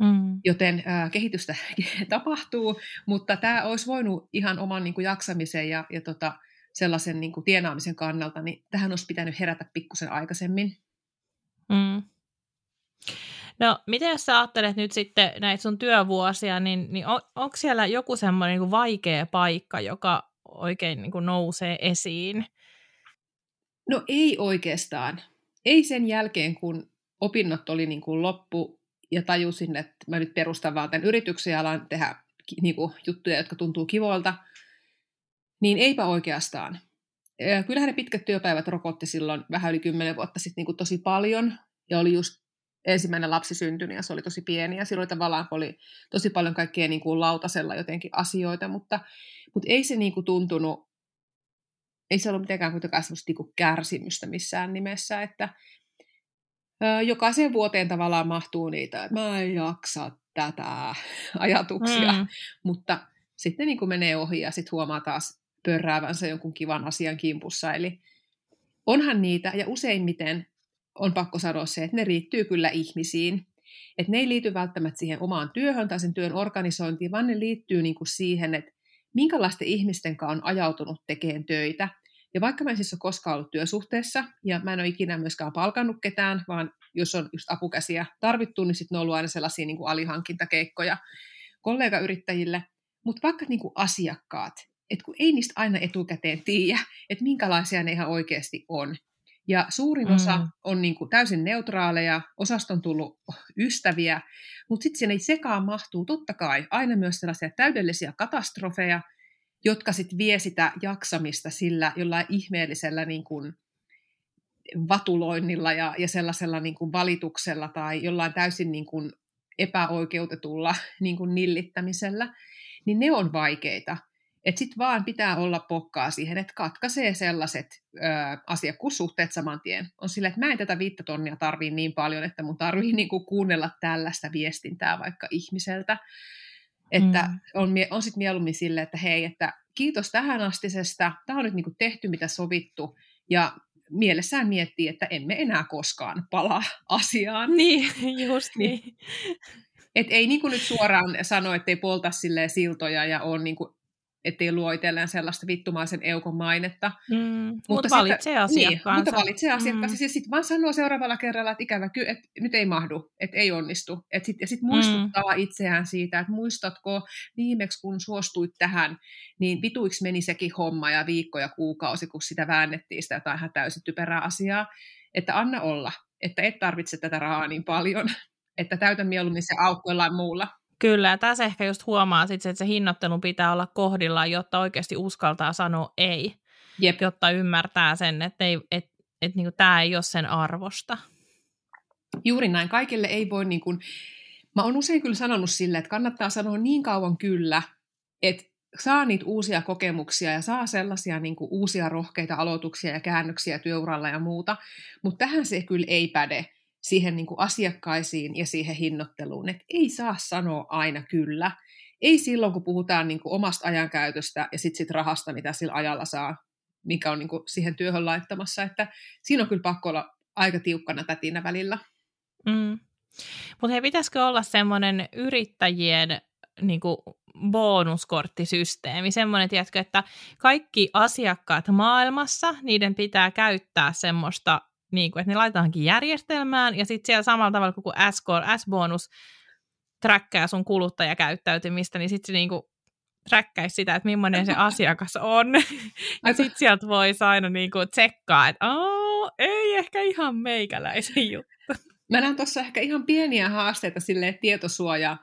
Mm. Joten ää, kehitystä tapahtuu, mutta tämä olisi voinut ihan oman niin kuin, jaksamisen ja, ja tota, sellaisen niin kuin, tienaamisen kannalta, niin tähän olisi pitänyt herätä pikkusen aikaisemmin. Mm. No, miten jos sä ajattelet nyt sitten näitä sun työvuosia, niin, niin on, onko siellä joku semmoinen niin vaikea paikka, joka oikein niin kuin nousee esiin? No ei oikeastaan. Ei sen jälkeen, kun opinnot oli niin kuin loppu ja tajusin, että mä nyt perustan vaan tämän yrityksen ja alan tehdä niin kuin, juttuja, jotka tuntuu kivoilta, niin eipä oikeastaan. Kyllähän ne pitkät työpäivät rokotti silloin vähän yli kymmenen vuotta sitten niin kuin tosi paljon, ja oli just ensimmäinen lapsi syntynyt ja se oli tosi pieni. Ja silloin tavallaan oli tosi paljon kaikkea niin kuin lautasella jotenkin asioita, mutta, mutta ei se niin kuin tuntunut, ei se ollut mitenkään kuitenkaan semmoista niin kuin kärsimystä missään nimessä, että ö, jokaiseen vuoteen tavallaan mahtuu niitä, että mä en jaksa tätä ajatuksia, mm. mutta sitten niin kuin menee ohi ja sitten huomaa taas pörräävänsä jonkun kivan asian kimpussa, eli onhan niitä, ja useimmiten on pakko sanoa se, että ne riittyy kyllä ihmisiin. Että ne ei liity välttämättä siihen omaan työhön tai sen työn organisointiin, vaan ne liittyy niin kuin siihen, että minkälaisten ihmisten kanssa on ajautunut tekemään töitä. Ja vaikka mä en siis ole koskaan ollut työsuhteessa, ja mä en ole ikinä myöskään palkannut ketään, vaan jos on just apukäsiä tarvittu, niin sitten ne on ollut aina sellaisia niin kuin alihankintakeikkoja kollegayrittäjille. Mutta vaikka niin kuin asiakkaat, että kun ei niistä aina etukäteen tiedä, että minkälaisia ne ihan oikeasti on, ja suurin osa mm. on niin kuin täysin neutraaleja, osasta on tullut ystäviä, mutta sitten sinne sekaan mahtuu totta kai aina myös sellaisia täydellisiä katastrofeja, jotka sitten vie sitä jaksamista sillä jollain ihmeellisellä niin kuin vatuloinnilla ja, ja sellaisella niin kuin valituksella tai jollain täysin niin kuin epäoikeutetulla niin kuin nillittämisellä, niin ne on vaikeita. Että sitten vaan pitää olla pokkaa siihen, että katkaisee sellaiset ö, asiakkuussuhteet saman tien. On sille, että mä en tätä viittä tonnia tarvii niin paljon, että mun tarvii niinku kuunnella tällaista viestintää vaikka ihmiseltä. Että mm. on, on sitten mieluummin sille, että hei, että kiitos tähän astisesta, tämä on nyt niinku tehty mitä sovittu, ja mielessään miettii, että emme enää koskaan palaa asiaan. Niin, just niin. niin. Et ei niin kuin nyt suoraan sano, että ei polta siltoja ja on niin kuin ettei luo itselleen sellaista vittumaisen eukon mainetta. Mm, mutta, mutta valitsee asiakkaansa. Niin, mutta valitsee asiakkaansa. Mm. Ja sitten vaan sanoo seuraavalla kerralla, että ikävä kyllä, että nyt ei mahdu, että ei onnistu. Et sit, ja sitten muistuttaa mm. itseään siitä, että muistatko viimeksi, kun suostuit tähän, niin vituiksi meni sekin homma ja viikko ja kuukausi, kun sitä väännettiin sitä jotain ihan täysin typerää asiaa. Että anna olla, että et tarvitse tätä rahaa niin paljon, että täytä mieluummin se aukko jollain muulla. Kyllä, ja tässä ehkä just huomaa sit, että se hinnoittelu pitää olla kohdillaan, jotta oikeasti uskaltaa sanoa ei, Jep. jotta ymmärtää sen, että ei, et, et, niin tämä ei ole sen arvosta. Juuri näin. Kaikille ei voi, niin kuin, mä oon usein kyllä sanonut sille, että kannattaa sanoa niin kauan kyllä, että saa niitä uusia kokemuksia ja saa sellaisia niin kuin, uusia rohkeita aloituksia ja käännöksiä työuralla ja muuta, mutta tähän se kyllä ei päde siihen niin kuin asiakkaisiin ja siihen hinnoitteluun, että ei saa sanoa aina kyllä. Ei silloin, kun puhutaan niin kuin omasta ajankäytöstä ja sitten sit rahasta, mitä sillä ajalla saa, mikä on niin kuin siihen työhön laittamassa. Että siinä on kyllä pakko olla aika tiukkana tätinä välillä. Mm. Mutta hei, pitäisikö olla semmoinen yrittäjien niin kuin bonuskorttisysteemi, semmoinen, tiedätkö, että kaikki asiakkaat maailmassa, niiden pitää käyttää semmoista niin kuin, että ne laitetaankin järjestelmään, ja sitten siellä samalla tavalla kuin S-score, S-bonus träkkää sun kuluttajakäyttäytymistä, niin sitten se niin kuin träkkäisi sitä, että millainen se asiakas on. ja sitten sieltä voisi aina niin kuin tsekkaa, että ei ehkä ihan meikäläisen juttu. Mä näen tuossa ehkä ihan pieniä haasteita sille tietosuojaa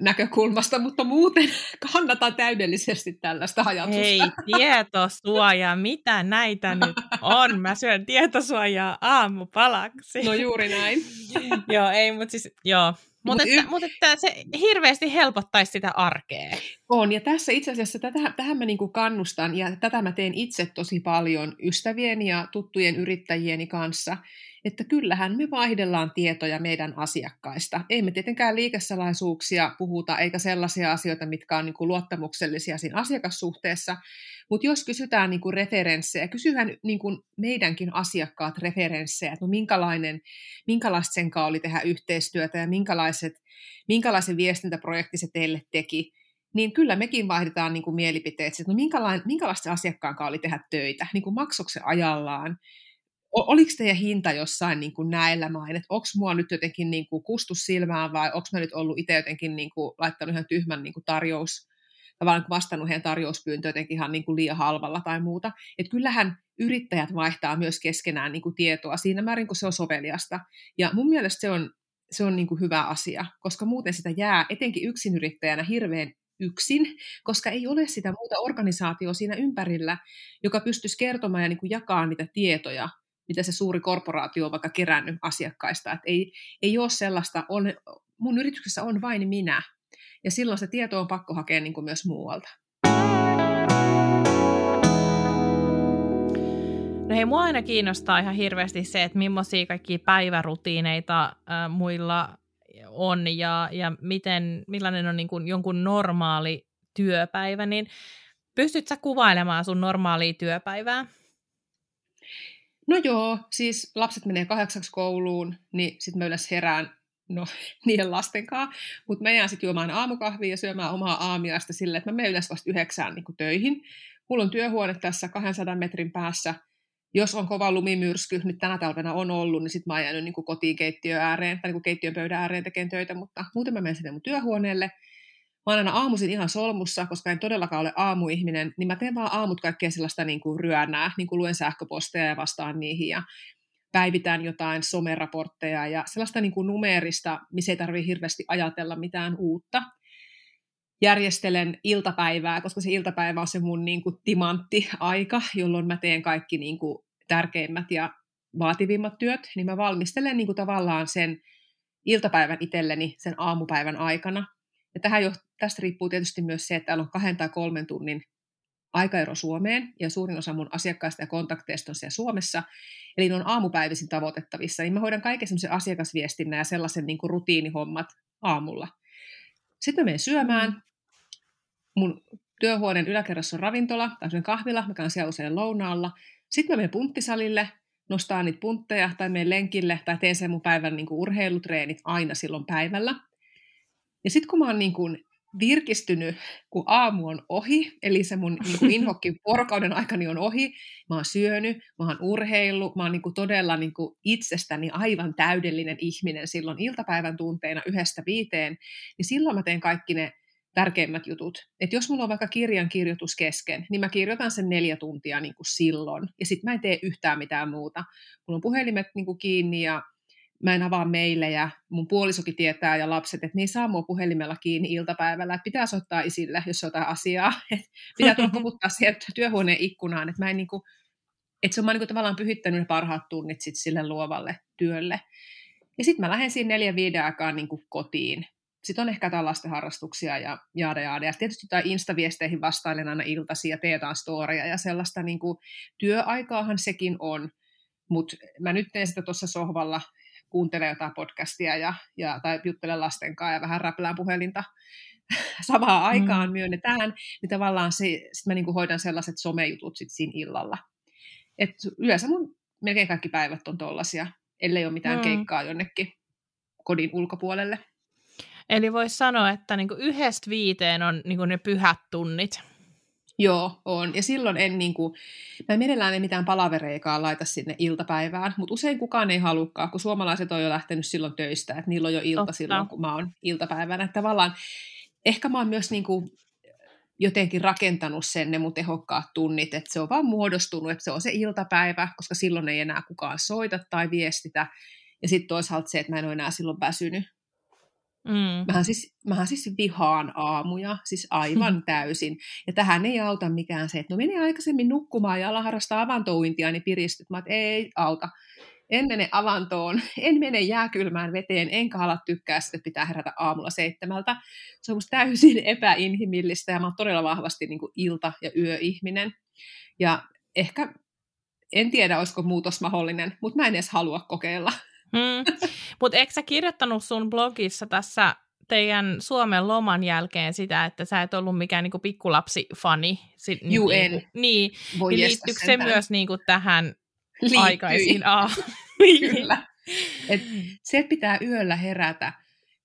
näkökulmasta, mutta muuten kannatan täydellisesti tällaista ajatusta. Ei, tietosuoja, mitä näitä nyt on? Mä syön tietosuojaa aamupalaksi. No juuri näin. joo, ei, mutta siis, joo, Mutta y- mut että se hirveästi helpottaisi sitä arkea. On, ja tässä itse asiassa tätä, tähän mä niinku kannustan, ja tätä mä teen itse tosi paljon ystävieni ja tuttujen yrittäjieni kanssa, että kyllähän me vaihdellaan tietoja meidän asiakkaista. Ei me tietenkään liikesalaisuuksia puhuta, eikä sellaisia asioita, mitkä on niinku luottamuksellisia siinä asiakassuhteessa, mutta jos kysytään niinku referenssejä, kysyhän niinku meidänkin asiakkaat referenssejä, että no minkälainen, minkälaista sen oli tehdä yhteistyötä ja minkälaiset, minkälaisen viestintäprojekti se teille teki, niin kyllä mekin vaihdetaan niin kuin mielipiteet, että no minkälaista, minkälaista asiakkaan kanssa oli tehdä töitä, niin kuin maksoiko se ajallaan, oliko teidän hinta jossain niin kuin näillä main, että onko mua nyt jotenkin niin kuin kustus silmään vai onko mä nyt ollut itse jotenkin niin kuin laittanut ihan tyhmän niin kuin tarjous, tavallaan vastannut heidän tarjouspyyntöön jotenkin ihan niin kuin liian halvalla tai muuta. Että kyllähän yrittäjät vaihtaa myös keskenään niin kuin tietoa siinä määrin, kun se on soveliasta. Ja mun mielestä se on, se on niin kuin hyvä asia, koska muuten sitä jää etenkin yksinyrittäjänä hirveän yksin, koska ei ole sitä muuta organisaatioa siinä ympärillä, joka pystyisi kertomaan ja niin kuin jakaa niitä tietoja, mitä se suuri korporaatio on vaikka kerännyt asiakkaista. Et ei, ei ole sellaista, on, mun yrityksessä on vain minä, ja silloin se tieto on pakko hakea niin kuin myös muualta. No hei, mua aina kiinnostaa ihan hirveästi se, että millaisia kaikkia päivärutiineita äh, muilla on ja, ja miten, millainen on niin kuin jonkun normaali työpäivä, niin pystytkö sä kuvailemaan sun normaalia työpäivää? No joo, siis lapset menee kahdeksaksi kouluun, niin sitten mä yleensä herään no, niiden lasten kanssa, mutta mä jään sitten juomaan aamukahvia ja syömään omaa aamiaista silleen, että mä menen yleensä vasta yhdeksään niin töihin. Mulla on työhuone tässä 200 metrin päässä, jos on kova lumimyrsky, nyt tänä talvena on ollut, niin sitten mä oon jäänyt niin kotiin keittiön ääreen, tai niin keittiön pöydän ääreen tekemään töitä, mutta muuten mä menen sinne mun työhuoneelle. Mä oon aina aamuisin ihan solmussa, koska en todellakaan ole aamuihminen, niin mä teen vaan aamut kaikkea sellaista niin kuin ryönää, niin kuin luen sähköposteja ja vastaan niihin ja päivitän jotain someraportteja ja sellaista niin kuin numeerista, missä ei tarvitse hirveästi ajatella mitään uutta. Järjestelen iltapäivää, koska se iltapäivä on se mun niin kuin timantti-aika, jolloin mä teen kaikki niin kuin tärkeimmät ja vaativimmat työt, niin mä valmistelen niin kuin tavallaan sen iltapäivän itselleni sen aamupäivän aikana. Ja tähän jo, tästä riippuu tietysti myös se, että täällä on kahden tai kolmen tunnin aikaero Suomeen, ja suurin osa mun asiakkaista ja kontakteista on siellä Suomessa, eli ne on aamupäivisin tavoitettavissa, niin mä hoidan kaiken semmoisen asiakasviestinnän ja sellaisen niin kuin rutiinihommat aamulla. Sitten mä menen syömään. Mun työhuoneen yläkerrassa on ravintola tai kahvila, mä käyn siellä usein lounaalla. Sitten mä menen punttisalille, nostaa niitä puntteja tai menen lenkille tai teen sen mun päivän niin kuin urheilutreenit aina silloin päivällä. Ja sitten kun mä oon niin kuin virkistynyt, kun aamu on ohi, eli se mun niin kuin inhokki vuorokauden aikani on ohi, mä oon syönyt, mä oon urheillut, mä oon niin kuin todella niin kuin itsestäni aivan täydellinen ihminen silloin iltapäivän tunteina yhdestä viiteen, niin silloin mä teen kaikki ne tärkeimmät jutut. Et jos mulla on vaikka kirjan kirjoitus kesken, niin mä kirjoitan sen neljä tuntia niin kuin silloin, ja sitten mä en tee yhtään mitään muuta. Mulla on puhelimet niin kuin kiinni ja mä en avaa meillejä, mun puolisokin tietää ja lapset, että niin saa mua puhelimella kiinni iltapäivällä, että pitää soittaa isille, jos on jotain asiaa, että pitää koputtaa siihen työhuoneen ikkunaan, että mä en niinku, että se on mä niinku tavallaan pyhittänyt ne parhaat tunnit sit sille luovalle työlle. Ja sitten mä lähden siinä neljä viiden aikaan niinku kotiin. Sitten on ehkä tällaista harrastuksia ja jaada jaada. Ja tietysti tai Insta-viesteihin vastailen aina iltasi ja teen jotain storia ja sellaista niinku, työaikaahan sekin on. Mutta mä nyt teen sitä tuossa sohvalla kuuntele jotain podcastia ja, ja, tai juttele lasten kanssa ja vähän räplään puhelinta samaan aikaan mm. myönnetään, niin tavallaan se, sit mä niinku hoidan sellaiset somejutut sit siinä illalla. Et yleensä mun melkein kaikki päivät on tollasia, ellei ole mitään mm. keikkaa jonnekin kodin ulkopuolelle. Eli voisi sanoa, että niinku yhdestä viiteen on niinku ne pyhät tunnit. Joo, on. Ja silloin en niin kuin, mä mielellään en mitään palavereikaan laita sinne iltapäivään, mutta usein kukaan ei halukkaan, kun suomalaiset on jo lähtenyt silloin töistä, että niillä on jo ilta Totta. silloin, kun mä oon iltapäivänä. Että tavallaan ehkä mä oon myös niin kuin jotenkin rakentanut sen ne mun tehokkaat tunnit, että se on vaan muodostunut, että se on se iltapäivä, koska silloin ei enää kukaan soita tai viestitä. Ja sitten toisaalta se, että mä en ole enää silloin väsynyt. Mm. Mähän, siis, mähän siis vihaan aamuja, siis aivan täysin. Ja tähän ei auta mikään se, että no mene aikaisemmin nukkumaan ja ala harrastaa avantouintia, niin piristyt. Mä että ei auta. en mene avantoon, en mene jääkylmään veteen, enkä ala tykkää sitä, että pitää herätä aamulla seitsemältä. Se on musta täysin epäinhimillistä ja mä oon todella vahvasti niin kuin ilta- ja yöihminen. Ja ehkä, en tiedä olisiko muutos mahdollinen, mutta mä en edes halua kokeilla. Mm. Mutta eikö sä kirjoittanut sun blogissa tässä teidän Suomen loman jälkeen sitä, että sä et ollut mikään niinku pikkulapsifani. Si- Juu, niin, en. Niin, Voi niin jestas liittyykö se myös niinku tähän Liittyi. aikaisiin aamuihin? Kyllä. Et se, pitää yöllä herätä,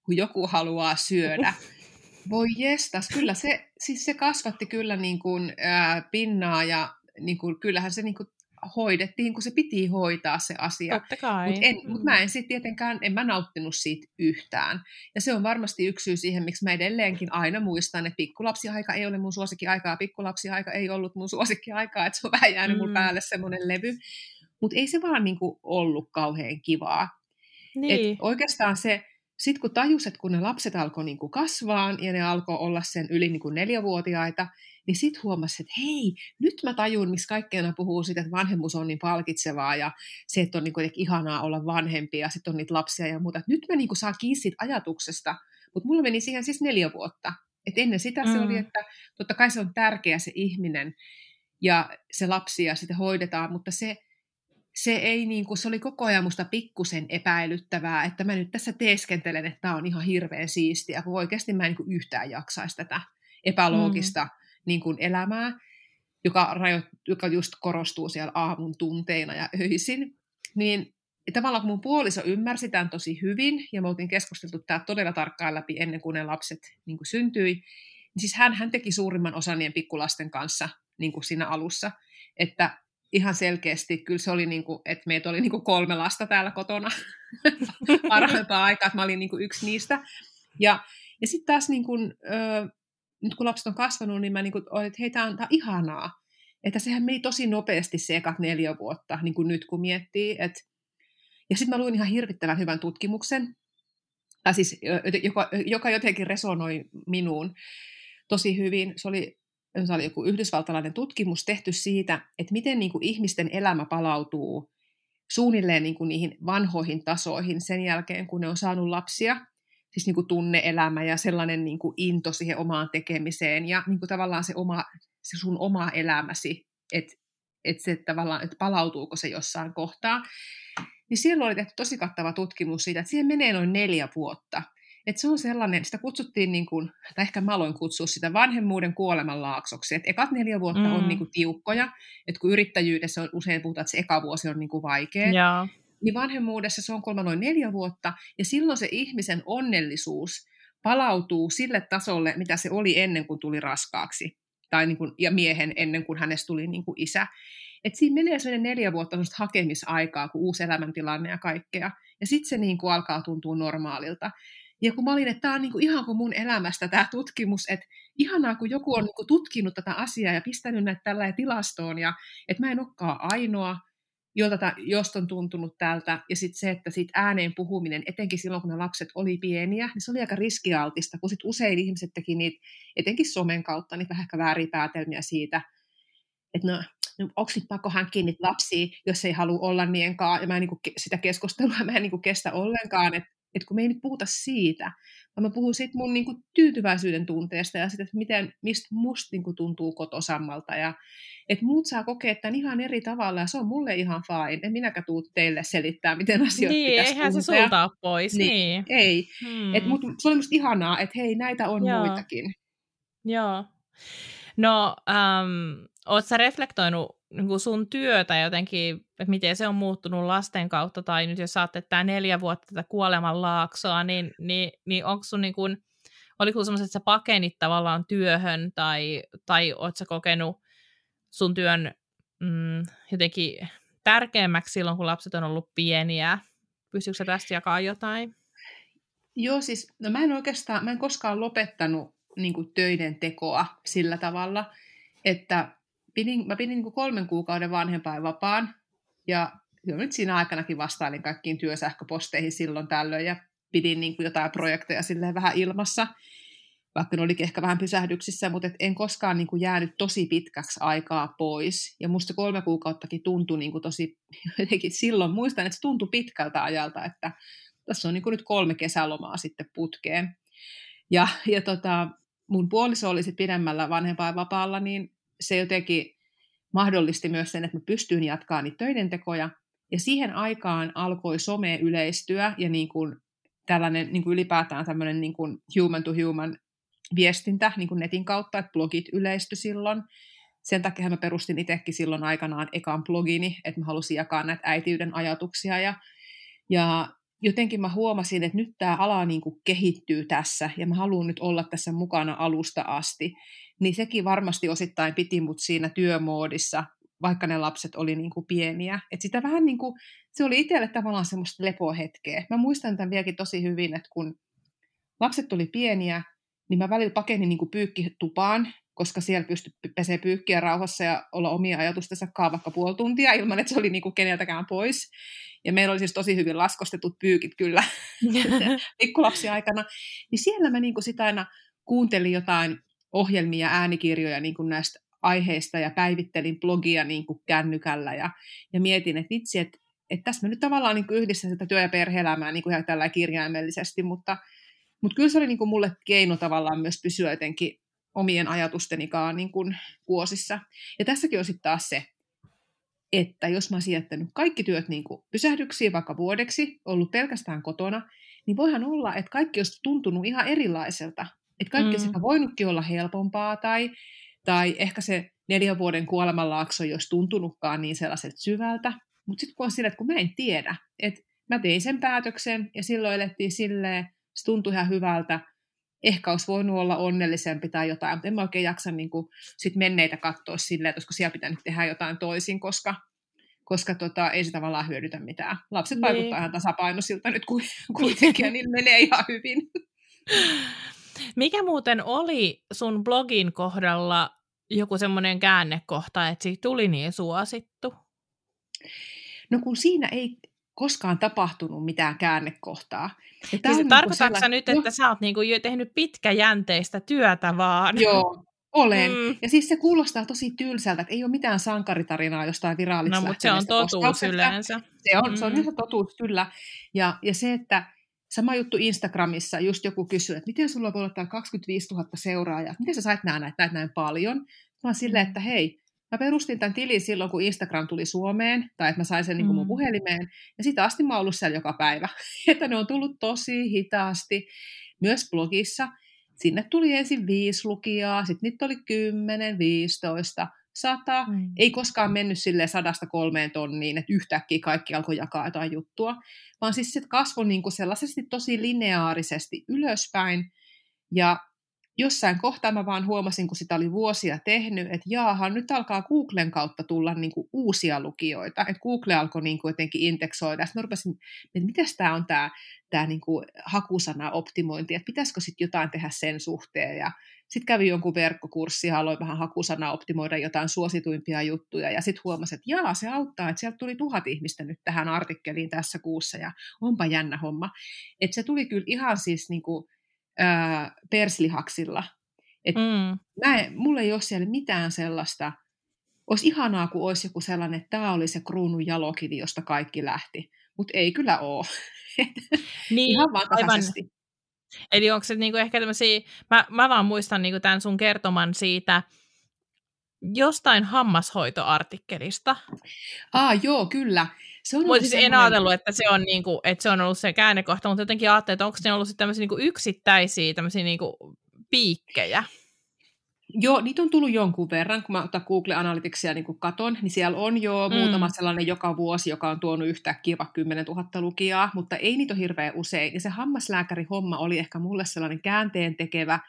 kun joku haluaa syödä. Voi jestas, kyllä se, siis se kasvatti kyllä niin kuin, ää, pinnaa ja niin kuin, kyllähän se niin kuin, hoidettiin, kun se piti hoitaa se asia. Mutta mut mä en sitten tietenkään, en mä nauttinut siitä yhtään. Ja se on varmasti yksi syy siihen, miksi mä edelleenkin aina muistan, että pikkulapsiaika ei ole mun suosikkiaikaa, pikkulapsiaika ei ollut mun suosikkiaikaa, että se on vähän jäänyt mun Mm. päälle semmoinen levy. Mutta ei se vaan niinku ollut kauhean kivaa. niin. Et oikeastaan se, sitten kun tajus, että kun ne lapset alkoi niinku kasvaa ja ne alkoi olla sen yli niinku neljävuotiaita, niin sitten huomasi, että hei, nyt mä tajun, miksi kaikkeena puhuu siitä, että vanhemmuus on niin palkitsevaa ja se, että on niinku jotenkin ihanaa olla vanhempi ja sitten on niitä lapsia ja muuta. Et nyt mä niinku saan kiinni siitä ajatuksesta, mutta mulla meni siihen siis neljä vuotta. Et ennen sitä mm. se Mm. oli, että totta kai se on tärkeä se ihminen ja se lapsi ja sitä hoidetaan, mutta se, se ei niin kuin, se oli koko ajan musta pikkusen epäilyttävää, että mä nyt tässä teeskentelen, että tämä on ihan hirveän siistiä, kun oikeasti mä en niin kuin yhtään jaksaisi tätä epäloogista mm. Niin kuin elämää, joka, rajo, joka just korostuu siellä aamun tunteina ja öisin. Niin tavallaan kun mun puoliso ymmärsi tämän tosi hyvin, ja me oltiin keskusteltu tämä todella tarkkaan läpi ennen kuin ne lapset niin kuin syntyi, niin siis hän, hän teki suurimman osan niiden pikkulasten kanssa niin kuin siinä alussa, että ihan selkeästi kyllä se oli, niin kuin, että meitä oli niin kuin kolme lasta täällä kotona parhaimpaa aikaa, että mä olin niin kuin yksi niistä. Ja, ja sitten taas niin kuin, ö, nyt kun lapset on kasvanut, niin mä niin kuin, olin, että hei, tämä on, tää on ihanaa. Että sehän meni tosi nopeasti se ekat neljä vuotta, niin kuin nyt kun miettii. Et, ja sitten mä luin ihan hirvittävän hyvän tutkimuksen, tai siis, joka, joka jotenkin resonoi minuun tosi hyvin. Se oli se oli joku yhdysvaltalainen tutkimus tehty siitä, että miten niin kuin ihmisten elämä palautuu suunnilleen niin kuin niihin vanhoihin tasoihin sen jälkeen, kun ne on saanut lapsia. Siis niin kuin tunne-elämä ja sellainen niin kuin into siihen omaan tekemiseen ja niin kuin tavallaan se, oma, se sun oma elämäsi, että että se tavallaan, että palautuuko se jossain kohtaa. Niin siellä oli tehty tosi kattava tutkimus siitä, että siihen menee noin neljä vuotta. Että se on sellainen, sitä kutsuttiin, niin kuin, tai ehkä mä aloin kutsua sitä vanhemmuuden kuoleman laaksoksi. Että ekat neljä vuotta mm. on niin kuin tiukkoja, että kun yrittäjyydessä on, usein puhutaan, että se eka vuosi on niin kuin vaikea, Joo. Niin vanhemmuudessa se on kolme noin neljä vuotta, ja silloin se ihmisen onnellisuus palautuu sille tasolle, mitä se oli ennen kuin tuli raskaaksi, tai niin kuin, ja miehen ennen kuin hänestä tuli niin kuin isä. Et siinä menee sellainen neljä vuotta hakemisaikaa, kun uusi elämäntilanne ja kaikkea, ja sitten se niin kuin alkaa tuntua normaalilta. Ja kun mä olin, että tämä on niinku ihan kuin mun elämästä tämä tutkimus, että ihanaa, kun joku on niinku tutkinut tätä asiaa ja pistänyt näitä tällä tilastoon, ja että mä en olekaan ainoa, jolta, josta on tuntunut tältä, ja sitten se, että siitä ääneen puhuminen, etenkin silloin, kun ne lapset oli pieniä, niin se oli aika riskialtista, kun sitten usein ihmiset teki niitä, etenkin somen kautta, niin vähän ehkä väärin päätelmiä siitä, että no, no onko nyt pakko hankkia niitä lapsia, jos ei halua olla niiden ja mä en niinku, sitä keskustelua mä en niinku kestä ollenkaan, että että kun me ei nyt puhuta siitä, vaan mä puhun siitä mun niin kuin, tyytyväisyyden tunteesta ja siitä, että miten, mistä musta niin kuin, tuntuu kotosammalta. Ja että muut saa kokea tämän ihan eri tavalla ja se on mulle ihan fine. En minäkään tuu teille selittää, miten asioita Niin, pitäisi eihän se tuntea. sulta ole pois. Niin. Niin. Ei. Hmm. Et, mut, se oli musta ihanaa, että hei, näitä on Joo. muitakin. Joo. No, ähm, oot sä reflektoinut niin kuin sun työtä jotenkin, että miten se on muuttunut lasten kautta, tai nyt jos saatte tämä neljä vuotta tätä kuoleman laaksoa, niin, niin, niin onko sun niin kuin, oliko sun että sä pakenit tavallaan työhön, tai, tai oot sä kokenut sun työn mm, jotenkin tärkeämmäksi silloin, kun lapset on ollut pieniä? Pystyykö sä tästä jakaa jotain? Joo, siis no mä en oikeastaan, mä en koskaan lopettanut niin kuin, töiden tekoa sillä tavalla, että pidin, mä pidin niin kolmen kuukauden vanhempainvapaan, ja jo nyt siinä aikanakin vastailin kaikkiin työsähköposteihin silloin tällöin, ja pidin niin kuin, jotain projekteja silleen vähän ilmassa. vaikka ne olikin ehkä vähän pysähdyksissä, mutta et en koskaan niin kuin jäänyt tosi pitkäksi aikaa pois. Ja musta kolme kuukauttakin tuntui niin kuin tosi, jotenkin silloin muistan, että se tuntui pitkältä ajalta, että tässä on niin kuin nyt kolme kesälomaa sitten putkeen. Ja, ja tota, mun puoliso oli sitten pidemmällä vanhempainvapaalla, niin se jotenkin mahdollisti myös sen, että mä pystyin jatkaa niitä töiden tekoja. Ja siihen aikaan alkoi some yleistyä ja niin kuin tällainen niin kuin ylipäätään tämmöinen niin kuin human to human viestintä niin kuin netin kautta, että blogit yleisty silloin. Sen takia mä perustin itsekin silloin aikanaan ekan blogini, että mä halusin jakaa näitä äitiyden ajatuksia ja, ja jotenkin mä huomasin, että nyt tämä ala niin kuin kehittyy tässä ja mä haluan nyt olla tässä mukana alusta asti. Niin sekin varmasti osittain piti mut siinä työmoodissa, vaikka ne lapset oli niin kuin pieniä. Et sitä vähän niin kuin, se oli itselle tavallaan semmoista lepohetkeä. Mä muistan tämän vieläkin tosi hyvin, että kun lapset oli pieniä, niin mä välillä pakenin niin pyykkitupaan, koska siellä pystyi pesee pyykkiä rauhassa ja olla omia ajatustensa vaikka puoli tuntia ilman, että se oli niin kuin keneltäkään pois. Ja meillä oli siis tosi hyvin laskostetut pyykit kyllä pikkulapsiaikana. Niin siellä mä niin kuin sitä aina kuuntelin jotain ohjelmia ja äänikirjoja niin kuin näistä aiheista ja päivittelin blogia niin kuin kännykällä ja, ja mietin, että vitsi, että, että tässä mä nyt tavallaan niin yhdistän sitä työ- ja perhe-elämää niin kuin ihan tällä kirjaimellisesti, mutta, mutta kyllä se oli niin kuin mulle keino tavallaan myös pysyä jotenkin omien ajatustenikaan niin kuin vuosissa. Ja tässäkin on sitten taas se, että jos mä olisin jättänyt kaikki työt niin kuin pysähdyksiin vaikka vuodeksi, ollut pelkästään kotona, niin voihan olla, että kaikki olisi tuntunut ihan erilaiselta. Että kaikki mm. sekä voinutkin olla helpompaa tai, tai ehkä se neljän vuoden kuolemanlaakso ei olisi tuntunutkaan niin sellaiselta syvältä. Mutta sitten kun on sillä, että kun mä en tiedä, että mä tein sen päätöksen ja silloin elettiin silleen, se tuntui ihan hyvältä, ehkä olisi voinut olla onnellisempi tai jotain, mutta en mä oikein jaksa niin kuin, sit menneitä katsoa silleen, että olisiko siellä pitänyt tehdä jotain toisin, koska, koska tota, ei se tavallaan hyödytä mitään. Lapset niin. vaikuttaa ihan tasapainoisilta nyt kuitenkin, ja niillä menee ihan hyvin. Mikä muuten oli sun blogin kohdalla joku semmoinen käännekohta, että siitä tuli niin suosittu? No kun siinä ei koskaan tapahtunut mitään käännekohtaa. Ja niinku tarkoitatko sä nyt, että jo. sä oot niinku jo tehnyt pitkäjänteistä työtä vaan? Joo, olen. Mm. Ja siis se kuulostaa tosi tylsältä, että ei ole mitään sankaritarinaa jostain virallisesta No, mutta se on totuus yleensä. Se on, mm. se on ihan totuus, kyllä. Ja, ja se, että sama juttu Instagramissa, just joku kysyy, että miten sulla voi olla 25 000 seuraajaa, miten sä sait näin, näin, näin paljon? Mä oon silleen, että hei, Mä perustin tämän tilin silloin, kun Instagram tuli Suomeen, tai että mä sain sen niin kuin mun mm. puhelimeen, ja sitä asti mä oon ollut siellä joka päivä. että ne on tullut tosi hitaasti, myös blogissa. Sinne tuli ensin viisi lukijaa, sitten niitä oli 10, 15, 100. Mm. Ei koskaan mennyt sille sadasta kolmeen tonniin, että yhtäkkiä kaikki alkoi jakaa jotain juttua, vaan siis se kasvoi niin kuin sellaisesti tosi lineaarisesti ylöspäin, ja jossain kohtaa mä vaan huomasin, kun sitä oli vuosia tehnyt, että jaahan, nyt alkaa Googlen kautta tulla niin kuin uusia lukijoita. Että Google alkoi niin kuin jotenkin indeksoida. Sitten mä rupesin, että miten tämä on tämä, tämä niin kuin hakusana-optimointi, että pitäisikö sitten jotain tehdä sen suhteen. Ja sitten kävi jonkun verkkokurssi ja aloin vähän hakusana optimoida jotain suosituimpia juttuja. Ja sitten huomasin, että jaa, se auttaa, että sieltä tuli tuhat ihmistä nyt tähän artikkeliin tässä kuussa. Ja onpa jännä homma. Että se tuli kyllä ihan siis niin kuin, ää, perslihaksilla. Et mm. mä en, mulla ei ole siellä mitään sellaista, olisi ihanaa, kun olisi joku sellainen, että tämä oli se kruunun jalokivi, josta kaikki lähti. Mutta ei kyllä ole. niin, Ihan vaan. Aivan. Eli onko se niinku ehkä tämmöisiä, mä, mä vaan muistan niinku tämän sun kertoman siitä jostain hammashoitoartikkelista. Ah, joo, kyllä. Se on siis en ajatellut, että se, on niinku, että se on ollut se käännekohta, mutta jotenkin ajattelin, että onko se ollut sitten tämmöisiä niinku yksittäisiä tämmöisiä niinku piikkejä. Joo, niitä on tullut jonkun verran, kun mä otan Google Analyticsia niin kuin katon, niin siellä on jo mm. muutama sellainen joka vuosi, joka on tuonut yhtäkkiä vaikka 10 000 lukijaa, mutta ei niitä ole hirveän usein. Ja se hammaslääkäri-homma oli ehkä mulle sellainen käänteen tekevä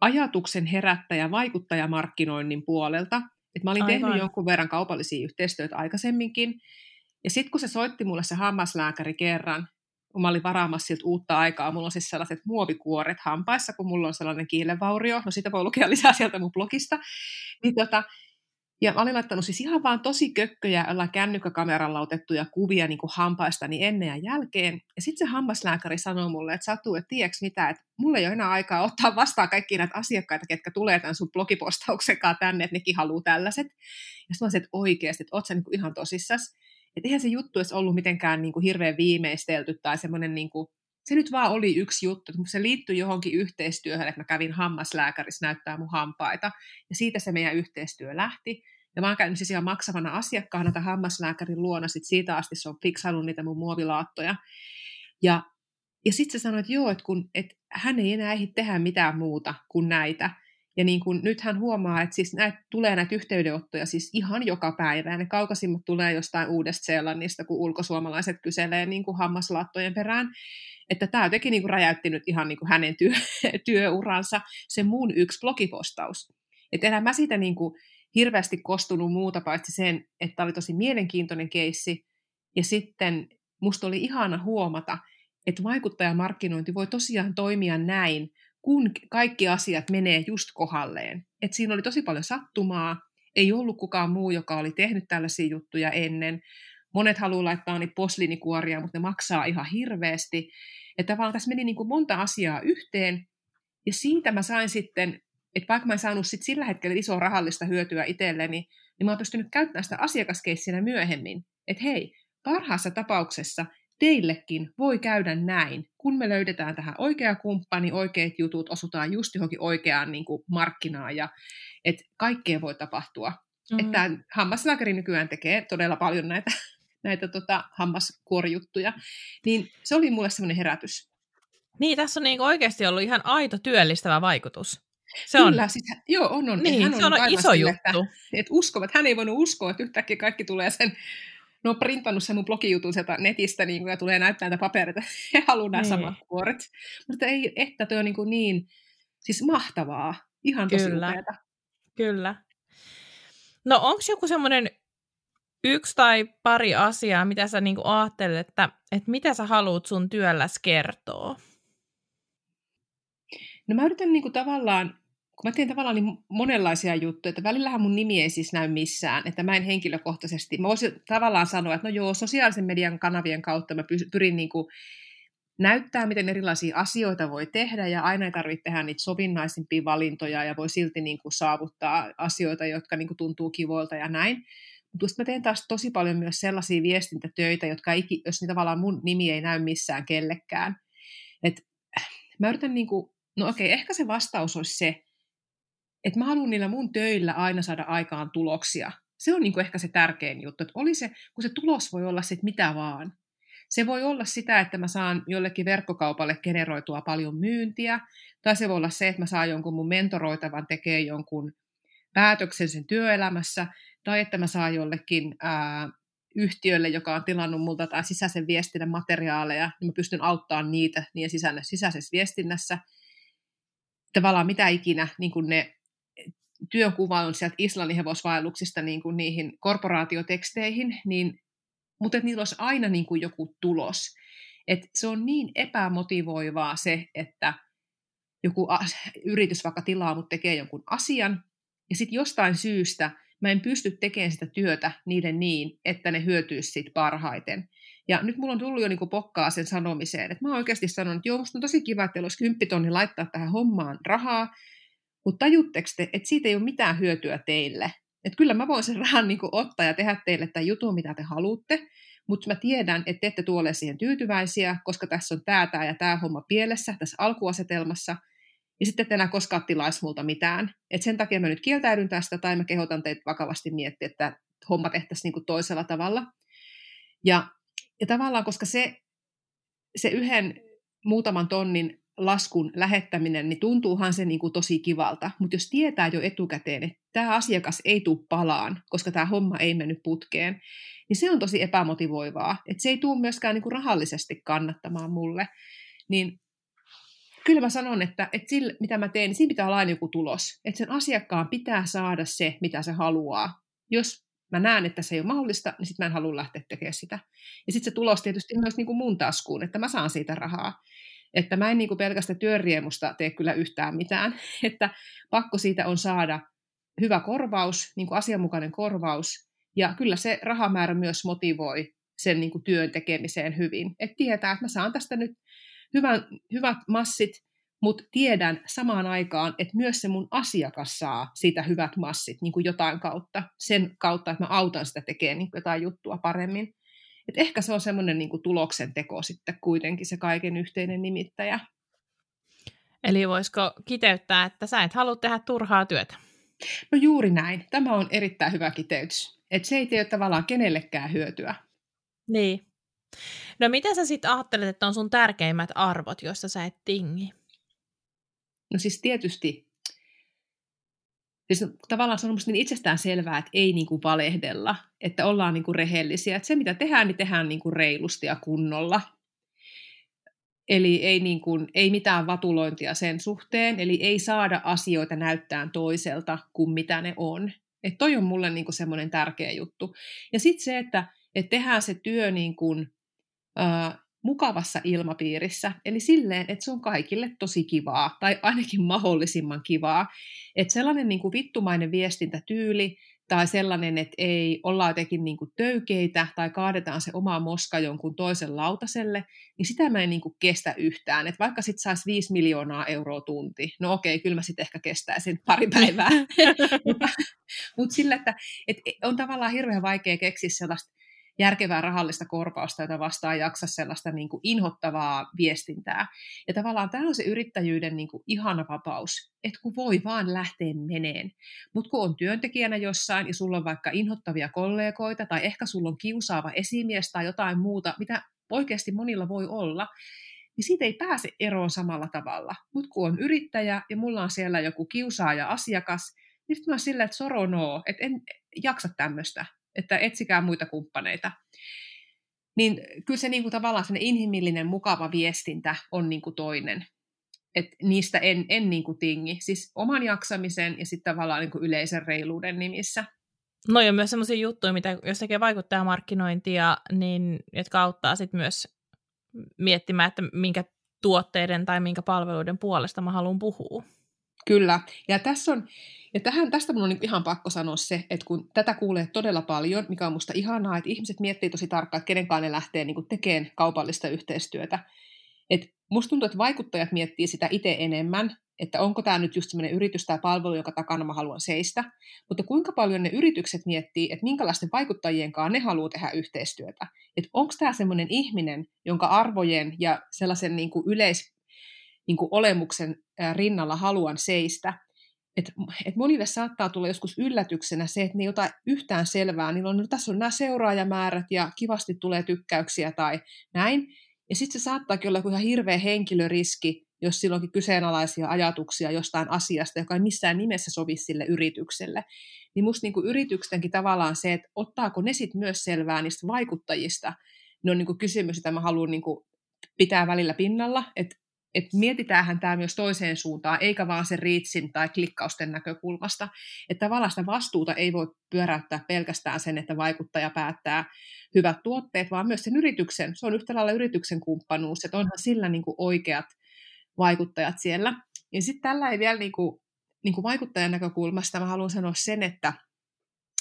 ajatuksen herättäjä vaikuttajamarkkinoinnin puolelta. Et mä olin Aivan. tehnyt jonkun verran kaupallisia yhteistyötä aikaisemminkin, ja sitten kun se soitti mulle se hammaslääkäri kerran, kun mä olin varaamassa siltä uutta aikaa, mulla on siis sellaiset muovikuoret hampaissa, kun mulla on sellainen kiilevaurio, no sitä voi lukea lisää sieltä mun blogista, niin tota, Ja mä olin laittanut siis ihan vaan tosi kökköjä jollain kännykkäkameralla otettuja kuvia niin kuin hampaistani ennen ja jälkeen. Ja sitten se hammaslääkäri sanoi mulle, että Satu, että tiedätkö mitä, että mulla ei ole enää aikaa ottaa vastaan kaikki näitä asiakkaita, ketkä tulee tämän sun blogipostauksenkaan tänne, että nekin haluaa tällaiset. Ja sitten mä että oikeasti, että oot sä niin kuin ihan tosissas. Että eihän se juttu edes ollut mitenkään niin kuin hirveän viimeistelty tai semmoinen niin kuin se nyt vaan oli yksi juttu, että se liittyi johonkin yhteistyöhön, että mä kävin hammaslääkärissä näyttää mun hampaita, ja siitä se meidän yhteistyö lähti. Ja mä oon käynyt siis ihan maksavana asiakkaana tämän hammaslääkärin luona, sit siitä asti se on fiksannut niitä mun muovilaattoja. Ja, ja sitten se sanoi, että joo, että, kun, että hän ei enää ehdi tehdä mitään muuta kuin näitä. Ja niin kun, nyt hän huomaa, että siis näitä, tulee näitä yhteydenottoja siis ihan joka päivä. Ja ne kaukaisimmat tulee jostain uudesta Seelannista, kun ulkosuomalaiset kyselee niin kuin hammaslaattojen perään että tämä jotenkin niin kuin räjäytti nyt ihan niin kuin hänen työ, työuransa, se mun yksi blogipostaus. Että enää mä siitä niin kuin hirveästi kostunut muuta paitsi sen, että oli tosi mielenkiintoinen keissi, ja sitten musta oli ihana huomata, että vaikuttajamarkkinointi voi tosiaan toimia näin, kun kaikki asiat menee just kohalleen. että siinä oli tosi paljon sattumaa, ei ollut kukaan muu, joka oli tehnyt tällaisia juttuja ennen. Monet haluaa laittaa niitä posliinikuoria, mutta ne maksaa ihan hirveästi. Että tavallaan tässä meni niin kuin monta asiaa yhteen, ja siitä mä sain sitten, että vaikka mä en saanut sit sillä hetkellä isoa rahallista hyötyä itselleni, niin mä oon pystynyt käyttämään sitä asiakaskeissinä myöhemmin. Että hei, parhaassa tapauksessa teillekin voi käydä näin, kun me löydetään tähän oikea kumppani, oikeat jutut, osutaan just johonkin oikeaan niin kuin markkinaan, ja että kaikkea voi tapahtua. Mm-hmm. Että hammaslääkäri nykyään tekee todella paljon näitä näitä tota, hammaskuorijuttuja, niin se oli mulle semmoinen herätys. Niin, tässä on niin oikeasti ollut ihan aito työllistävä vaikutus. Se Kyllä, on. Siis, joo, on, on. Niin, hän on, se on iso juttu. Että, että uskovat, hän ei voinut uskoa, että yhtäkkiä kaikki tulee sen, no printannut sen mun blogijutun sieltä netistä niin kuin, ja tulee näyttää näitä papereita, he haluaa nämä niin. samat kuoret. Mutta ei, että toi on niin, kuin niin siis mahtavaa, ihan tosi Kyllä. upeata. Kyllä. No onko joku semmoinen yksi tai pari asiaa, mitä sä niinku ajattelet, että, että mitä sä haluat sun työlläs kertoa? No mä yritän niinku tavallaan, kun mä teen tavallaan niin monenlaisia juttuja, että välillähän mun nimi ei siis näy missään, että mä en henkilökohtaisesti, mä voisin tavallaan sanoa, että no joo, sosiaalisen median kanavien kautta mä pyrin niinku näyttää, miten erilaisia asioita voi tehdä, ja aina ei tarvitse tehdä niitä sovinnaisimpia valintoja, ja voi silti niin kuin saavuttaa asioita, jotka niin kuin tuntuu kivoilta ja näin. Mutta mä teen taas tosi paljon myös sellaisia viestintätöitä, jotka ei, jos niitä tavallaan mun nimi ei näy missään kellekään. Et mä yritän niinku, no okei, ehkä se vastaus olisi se, että mä haluan niillä mun töillä aina saada aikaan tuloksia. Se on niinku ehkä se tärkein juttu, että oli se, kun se tulos voi olla sitten mitä vaan. Se voi olla sitä, että mä saan jollekin verkkokaupalle generoitua paljon myyntiä, tai se voi olla se, että mä saan jonkun mun mentoroitavan tekee jonkun päätöksen sen työelämässä, tai että mä saan jollekin ää, yhtiölle, joka on tilannut multa tai sisäisen viestinnän materiaaleja, niin mä pystyn auttamaan niitä niiden sisäisessä, viestinnässä. Tavallaan mitä ikinä niin kuin ne työnkuva on sieltä Islannin hevosvaelluksista niin kuin niihin korporaatioteksteihin, niin, mutta että niillä olisi aina niin kuin joku tulos. Et se on niin epämotivoivaa se, että joku yritys vaikka tilaa, mutta tekee jonkun asian, ja sitten jostain syystä mä en pysty tekemään sitä työtä niiden niin, että ne hyötyisi siitä parhaiten. Ja nyt mulla on tullut jo niin pokkaa sen sanomiseen, että mä oon oikeasti sanonut, että joo, musta on tosi kiva, että olisi kymppitonni laittaa tähän hommaan rahaa, mutta tajutteko te, että siitä ei ole mitään hyötyä teille? Että kyllä mä voin sen rahan niin ottaa ja tehdä teille tämän jutun, mitä te haluatte, mutta mä tiedän, että te ette tuole siihen tyytyväisiä, koska tässä on tämä, tämä ja tämä homma pielessä tässä alkuasetelmassa – ja sitten ette enää koskaan tilaisi multa mitään. Et sen takia mä nyt kieltäydyn tästä, tai mä kehotan teitä vakavasti miettiä, että homma tehtäisiin niin kuin toisella tavalla. Ja, ja tavallaan, koska se, se yhden muutaman tonnin laskun lähettäminen, niin tuntuuhan se niin kuin tosi kivalta. Mutta jos tietää jo etukäteen, että tämä asiakas ei tule palaan, koska tämä homma ei mennyt putkeen, niin se on tosi epämotivoivaa. Että se ei tule myöskään niin kuin rahallisesti kannattamaan mulle. Niin kyllä mä sanon, että, että sillä, mitä mä teen, niin siinä pitää olla aina joku tulos. Että sen asiakkaan pitää saada se, mitä se haluaa. Jos mä näen, että se ei ole mahdollista, niin sitten mä en halua lähteä tekemään sitä. Ja sitten se tulos tietysti myös niin kuin mun taskuun, että mä saan siitä rahaa. Että mä en niin kuin pelkästä työriemusta tee kyllä yhtään mitään. Että pakko siitä on saada hyvä korvaus, niin kuin asianmukainen korvaus, ja kyllä se rahamäärä myös motivoi sen niin kuin työn tekemiseen hyvin. Että tietää, että mä saan tästä nyt hyvän, hyvät massit, mutta tiedän samaan aikaan, että myös se mun asiakas saa siitä hyvät massit niin kuin jotain kautta, sen kautta, että mä autan sitä tekemään niin jotain juttua paremmin. Et ehkä se on semmoinen niin tuloksen teko sitten kuitenkin se kaiken yhteinen nimittäjä. Eli voisiko kiteyttää, että sä et halua tehdä turhaa työtä? No juuri näin. Tämä on erittäin hyvä kiteytys. Että se ei tee tavallaan kenellekään hyötyä. Niin. No mitä sä sitten ajattelet, että on sun tärkeimmät arvot, joissa sä et tingi? No siis tietysti, siis tavallaan se on niin itsestään selvää, että ei niin kuin valehdella, että ollaan niin kuin rehellisiä. Että se mitä tehdään, niin tehdään niin kuin reilusti ja kunnolla. Eli ei, niin kuin, ei mitään vatulointia sen suhteen, eli ei saada asioita näyttää toiselta kuin mitä ne on. Että toi on mulle niin semmoinen tärkeä juttu. Ja sitten se, että, että tehdään se työ niin kuin, äh, mukavassa ilmapiirissä, eli silleen, että se on kaikille tosi kivaa, tai ainakin mahdollisimman kivaa. Että sellainen niin kuin vittumainen viestintätyyli, tai sellainen, että ei olla jotenkin niin kuin töykeitä tai kaadetaan se oma moska jonkun toisen lautaselle, niin sitä mä en niin kuin kestä yhtään. Että vaikka sit saisi 5 miljoonaa euroa tunti, no okei, kyllä mä sitten ehkä kestäisin pari päivää. mutta, mutta sillä, että, että on tavallaan hirveän vaikea keksiä sellaista järkevää rahallista korvausta, jota vastaan jaksa sellaista niin kuin inhottavaa viestintää. Ja tavallaan tämä on se yrittäjyyden niin kuin ihana vapaus, että kun voi vaan lähteä meneen. Mutta kun on työntekijänä jossain ja sulla on vaikka inhottavia kollegoita tai ehkä sulla on kiusaava esimies tai jotain muuta, mitä oikeasti monilla voi olla, niin siitä ei pääse eroon samalla tavalla. Mutta kun on yrittäjä ja mulla on siellä joku kiusaaja asiakas, niin sitten mä oon silleen, että soronoo, että en jaksa tämmöistä että etsikää muita kumppaneita. Niin kyllä se niin kuin tavallaan inhimillinen, mukava viestintä on niin kuin toinen. Et niistä en, en niin kuin tingi. Siis oman jaksamisen ja sitten tavallaan niin kuin yleisen reiluuden nimissä. No ja myös sellaisia juttuja, mitä jos tekee vaikuttajamarkkinointia, niin, jotka auttaa sitten myös miettimään, että minkä tuotteiden tai minkä palveluiden puolesta mä haluan puhua. Kyllä, ja tässä on, ja tähän, tästä minun on niin ihan pakko sanoa se, että kun tätä kuulee todella paljon, mikä on minusta ihanaa, että ihmiset miettii tosi tarkkaan, että kenenkaan ne lähtee niin tekemään kaupallista yhteistyötä. Et musta tuntuu, että vaikuttajat miettii sitä itse enemmän, että onko tämä nyt just sellainen yritys tai palvelu, jonka takana mä haluan seistä, mutta kuinka paljon ne yritykset miettii, että minkälaisten vaikuttajien kanssa ne haluaa tehdä yhteistyötä. Että onko tämä sellainen ihminen, jonka arvojen ja sellaisen niin yleis, niin olemuksen rinnalla haluan seistä, et, et monille saattaa tulla joskus yllätyksenä se, että ne ei ota yhtään selvää. Niillä on, no, tässä on nämä seuraajamäärät ja kivasti tulee tykkäyksiä tai näin. Ja sitten se saattaakin olla ihan hirveä henkilöriski, jos sillä onkin kyseenalaisia ajatuksia jostain asiasta, joka ei missään nimessä sovi sille yritykselle. Niin musta niin yrityksenkin tavallaan se, että ottaako ne sitten myös selvää niistä vaikuttajista, ne on niin kysymys, jota mä haluan niin pitää välillä pinnalla, että että mietitäänhän tämä myös toiseen suuntaan, eikä vaan sen riitsin tai klikkausten näkökulmasta. Että tavallaan sitä vastuuta ei voi pyöräyttää pelkästään sen, että vaikuttaja päättää hyvät tuotteet, vaan myös sen yrityksen. Se on yhtä lailla yrityksen kumppanuus, että onhan sillä niin kuin oikeat vaikuttajat siellä. Ja sitten tällä ei vielä niin kuin, niin kuin vaikuttajan näkökulmasta mä haluan sanoa sen, että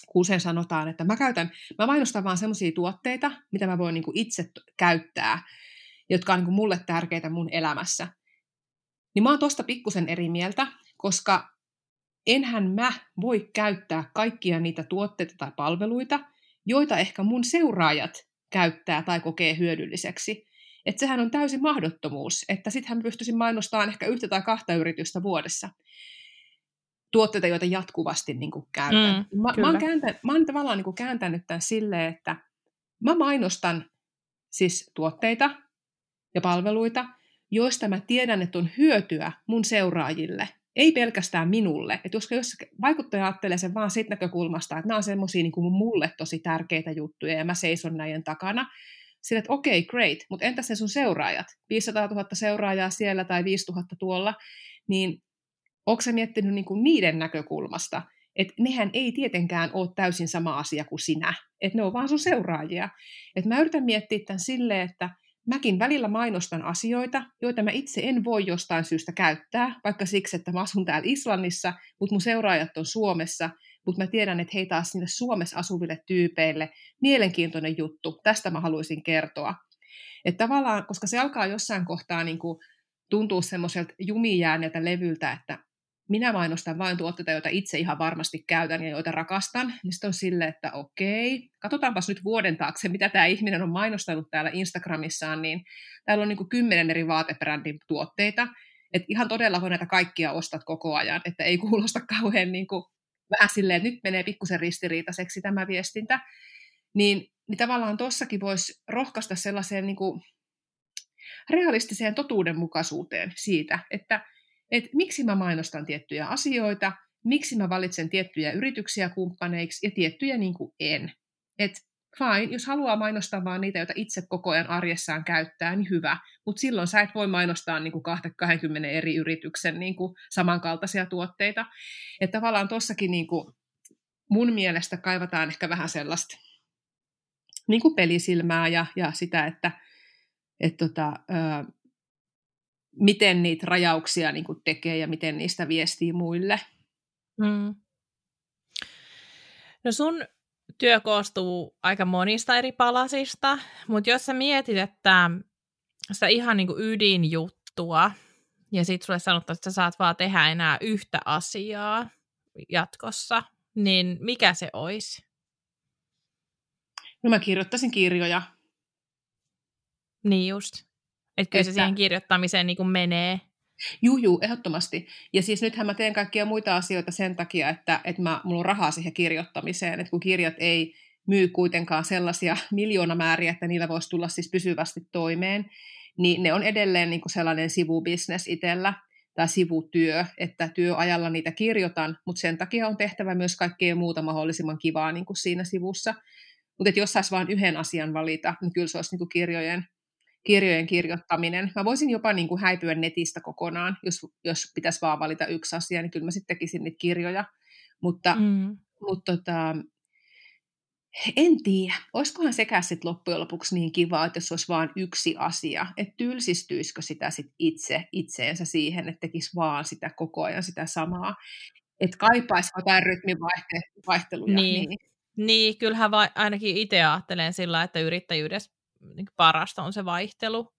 kun usein sanotaan, että mä, käytän, mä mainostan vaan sellaisia tuotteita, mitä mä voin niin kuin itse käyttää, jotka on niin kuin mulle tärkeitä mun elämässä. Niin mä oon tosta pikkusen eri mieltä, koska enhän mä voi käyttää kaikkia niitä tuotteita tai palveluita, joita ehkä mun seuraajat käyttää tai kokee hyödylliseksi. Että sehän on täysin mahdottomuus, että sittenhän mä pystyisin mainostamaan ehkä yhtä tai kahta yritystä vuodessa. Tuotteita, joita jatkuvasti niin kuin käytän. Mm, mä, mä, oon kääntänyt, mä oon tavallaan niin kuin kääntänyt tämän silleen, että mä mainostan siis tuotteita, ja palveluita, joista mä tiedän, että on hyötyä mun seuraajille, ei pelkästään minulle. Että jos, jos vaikuttaja ajattelee sen vaan siitä näkökulmasta, että nämä on semmoisia niin mulle tosi tärkeitä juttuja ja mä seison näiden takana, sillä että okei, okay, great, mutta entäs ne sun seuraajat? 500 000 seuraajaa siellä tai 5000 tuolla, niin onko sä miettinyt niin kuin niiden näkökulmasta, että nehän ei tietenkään ole täysin sama asia kuin sinä, että ne on vaan sun seuraajia. Että mä yritän miettiä tämän silleen, että mäkin välillä mainostan asioita, joita mä itse en voi jostain syystä käyttää, vaikka siksi, että mä asun täällä Islannissa, mutta mun seuraajat on Suomessa, mutta mä tiedän, että hei taas sinne Suomessa asuville tyypeille mielenkiintoinen juttu, tästä mä haluaisin kertoa. Että tavallaan, koska se alkaa jossain kohtaa niin kuin tuntuu semmoiselta jumijääneeltä levyltä, että minä mainostan vain tuotteita, joita itse ihan varmasti käytän ja joita rakastan, niin sitten on sille, että okei, katsotaanpas nyt vuoden taakse, mitä tämä ihminen on mainostanut täällä Instagramissaan, niin täällä on niin kymmenen eri vaatebrändin tuotteita, että ihan todella voi näitä kaikkia ostat koko ajan, että ei kuulosta kauhean niin kuin, vähän silleen, että nyt menee pikkusen ristiriitaiseksi tämä viestintä, niin, niin tavallaan tuossakin voisi rohkaista sellaiseen niin kuin realistiseen totuudenmukaisuuteen siitä, että että miksi mä mainostan tiettyjä asioita, miksi mä valitsen tiettyjä yrityksiä kumppaneiksi ja tiettyjä niin kuin en. Et fine, jos haluaa mainostaa vaan niitä, joita itse koko ajan arjessaan käyttää, niin hyvä. Mutta silloin sä et voi mainostaa niin kuin 20 eri yrityksen niin kuin samankaltaisia tuotteita. Että tavallaan tuossakin niin mun mielestä kaivataan ehkä vähän sellaista niin kuin pelisilmää ja, ja sitä, että et tota, miten niitä rajauksia niin kuin tekee ja miten niistä viestii muille. Mm. No sun työ koostuu aika monista eri palasista, mutta jos sä mietit, että sä ihan niin kuin ydinjuttua, ja sitten sulle sanotaan, että sä saat vaan tehdä enää yhtä asiaa jatkossa, niin mikä se olisi? No mä kirjoittaisin kirjoja. Niin just. Että kyllä että... se siihen kirjoittamiseen niin kuin menee. Juu, juu, ehdottomasti. Ja siis nythän mä teen kaikkia muita asioita sen takia, että, että mä, mulla on rahaa siihen kirjoittamiseen, että kun kirjat ei myy kuitenkaan sellaisia miljoonamääriä, että niillä voisi tulla siis pysyvästi toimeen, niin ne on edelleen niin kuin sellainen sivubisnes itsellä tai sivutyö, että työajalla niitä kirjoitan, mutta sen takia on tehtävä myös kaikkea muuta mahdollisimman kivaa niin kuin siinä sivussa. Mutta jos saisi vain yhden asian valita, niin kyllä se olisi niin kuin kirjojen kirjojen kirjoittaminen. Mä voisin jopa niin kuin häipyä netistä kokonaan, jos, jos pitäisi vaan valita yksi asia, niin kyllä mä sitten tekisin niitä kirjoja. Mutta, mm. mutta tota, en tiedä, olisikohan sekä sitten loppujen lopuksi niin kiva, että jos olisi vain yksi asia, että tylsistyisikö sitä sit itse itseensä siihen, että tekisi vaan sitä koko ajan sitä samaa, että kaipaisi jotain rytmivaihteluja. Niin. niin. Niin, kyllähän va- ainakin itse ajattelen sillä, että yrittäjyydessä niin parasta on se vaihtelu.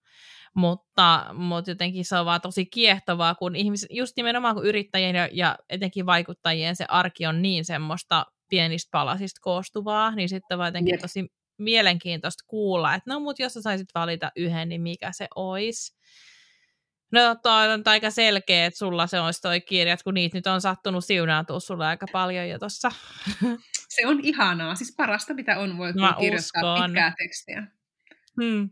Mutta, mutta jotenkin se on vaan tosi kiehtovaa, kun ihmiset, just nimenomaan kun yrittäjien ja, ja etenkin vaikuttajien se arki on niin semmoista pienistä palasista koostuvaa, niin sitten vaan jotenkin tosi mielenkiintoista kuulla, että no mut jos sä saisit valita yhden, niin mikä se olisi. No toi on aika selkeä, että sulla se olisi toi kirjat, kun niitä nyt on sattunut siunaantua sulle aika paljon jo tossa. Se on ihanaa, siis parasta mitä on, voi kirjoittaa uskon. pitkää tekstiä. Hmm.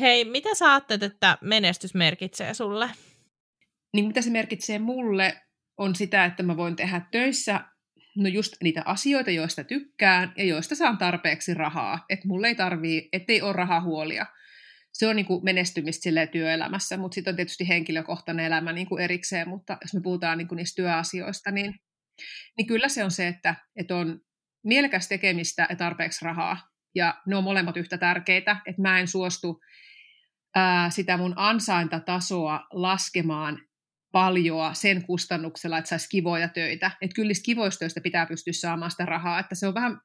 Hei, mitä sä ajattelet, että menestys merkitsee sulle? Niin mitä se merkitsee mulle on sitä, että mä voin tehdä töissä no just niitä asioita, joista tykkään ja joista saan tarpeeksi rahaa. Että mulle ei tarvii, ettei ole rahahuolia. Se on niin kuin menestymistä työelämässä, mutta sitten on tietysti henkilökohtainen elämä niin kuin erikseen, mutta jos me puhutaan niin kuin niistä työasioista, niin, niin kyllä se on se, että, että on mielekäs tekemistä ja tarpeeksi rahaa ja ne on molemmat yhtä tärkeitä, että mä en suostu ää, sitä mun ansaintatasoa laskemaan paljoa sen kustannuksella, että saisi kivoja töitä. Että kyllä kivoista töistä pitää pystyä saamaan sitä rahaa. Että se on vähän,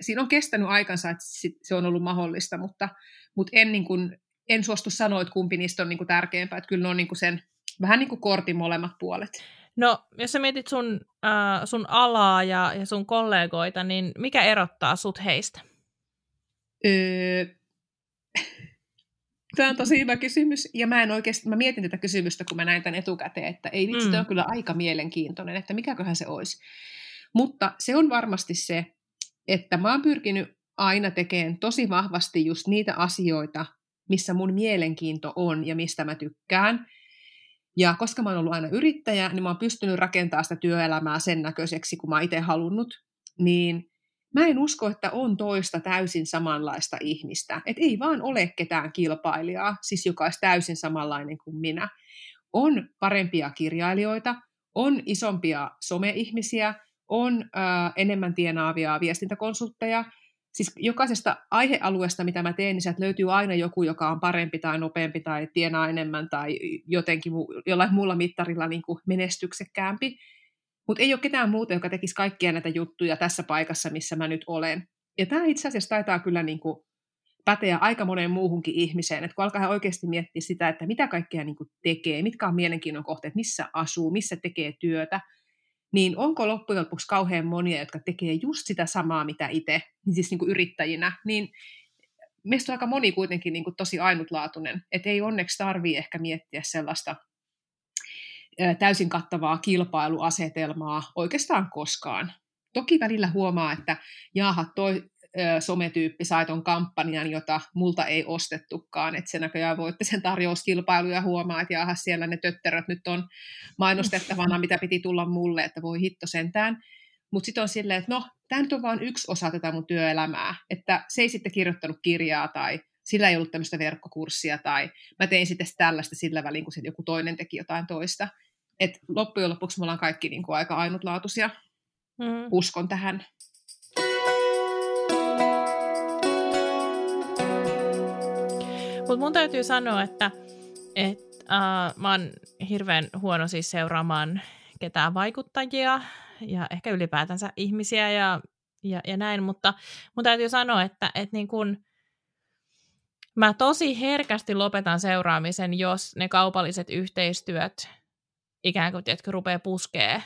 siinä on kestänyt aikansa, että se on ollut mahdollista, mutta, mutta en, niin kuin, en suostu sanoa, että kumpi niistä on niin kuin tärkeämpää. Että kyllä ne on niin kuin sen, vähän niin kuin kortin molemmat puolet. No, jos sä mietit sun, äh, sun alaa ja, ja sun kollegoita, niin mikä erottaa sut heistä? Öö, Tämä on tosi hyvä kysymys, ja mä en oikeasti, mä mietin tätä kysymystä, kun mä näin tämän etukäteen, että ei vitsi, mm. on kyllä aika mielenkiintoinen, että mikäköhän se olisi. Mutta se on varmasti se, että mä oon pyrkinyt aina tekemään tosi vahvasti just niitä asioita, missä mun mielenkiinto on ja mistä mä tykkään. Ja koska mä oon ollut aina yrittäjä, niin mä oon pystynyt rakentamaan sitä työelämää sen näköiseksi, kun mä oon itse halunnut. Niin mä en usko, että on toista täysin samanlaista ihmistä. Että ei vaan ole ketään kilpailijaa, siis joka olisi täysin samanlainen kuin minä. On parempia kirjailijoita, on isompia some-ihmisiä, on äh, enemmän tienaavia viestintäkonsultteja, siis jokaisesta aihealueesta, mitä mä teen, niin sieltä löytyy aina joku, joka on parempi tai nopeampi tai tienaa enemmän tai jotenkin jollain muulla mittarilla niin kuin menestyksekkäämpi. Mutta ei ole ketään muuta, joka tekisi kaikkia näitä juttuja tässä paikassa, missä mä nyt olen. Ja tämä itse asiassa taitaa kyllä niin kuin päteä aika moneen muuhunkin ihmiseen, että kun alkaa oikeasti miettiä sitä, että mitä kaikkea niin kuin tekee, mitkä on mielenkiinnon kohteet, missä asuu, missä tekee työtä, niin onko loppujen lopuksi kauhean monia, jotka tekee just sitä samaa, mitä itse, niin siis niin kuin yrittäjinä, niin meistä on aika moni kuitenkin niin kuin tosi ainutlaatuinen, että ei onneksi tarvii ehkä miettiä sellaista täysin kattavaa kilpailuasetelmaa oikeastaan koskaan. Toki välillä huomaa, että jaaha, toi sometyyppi sai ton kampanjan, jota multa ei ostettukaan, että se näköjään voitte sen tarjouskilpailu ja huomaa, että jaaha, siellä ne tötteröt nyt on mainostettavana, mitä piti tulla mulle, että voi hitto sentään. Mutta sitten on silleen, että no, tämä nyt on vain yksi osa tätä mun työelämää, että se ei sitten kirjoittanut kirjaa tai sillä ei ollut tämmöistä verkkokurssia tai mä tein sitten tällaista sillä välin, kun joku toinen teki jotain toista. Et loppujen lopuksi me ollaan kaikki niin kuin aika ainutlaatuisia. Mm. Uskon tähän. Mutta mun täytyy sanoa, että et, uh, mä oon hirveän huono siis seuraamaan ketään vaikuttajia ja ehkä ylipäätänsä ihmisiä ja, ja, ja näin, mutta mun täytyy sanoa, että et niin kun, mä tosi herkästi lopetan seuraamisen, jos ne kaupalliset yhteistyöt ikään kuin, tiedätkö, rupeaa puskee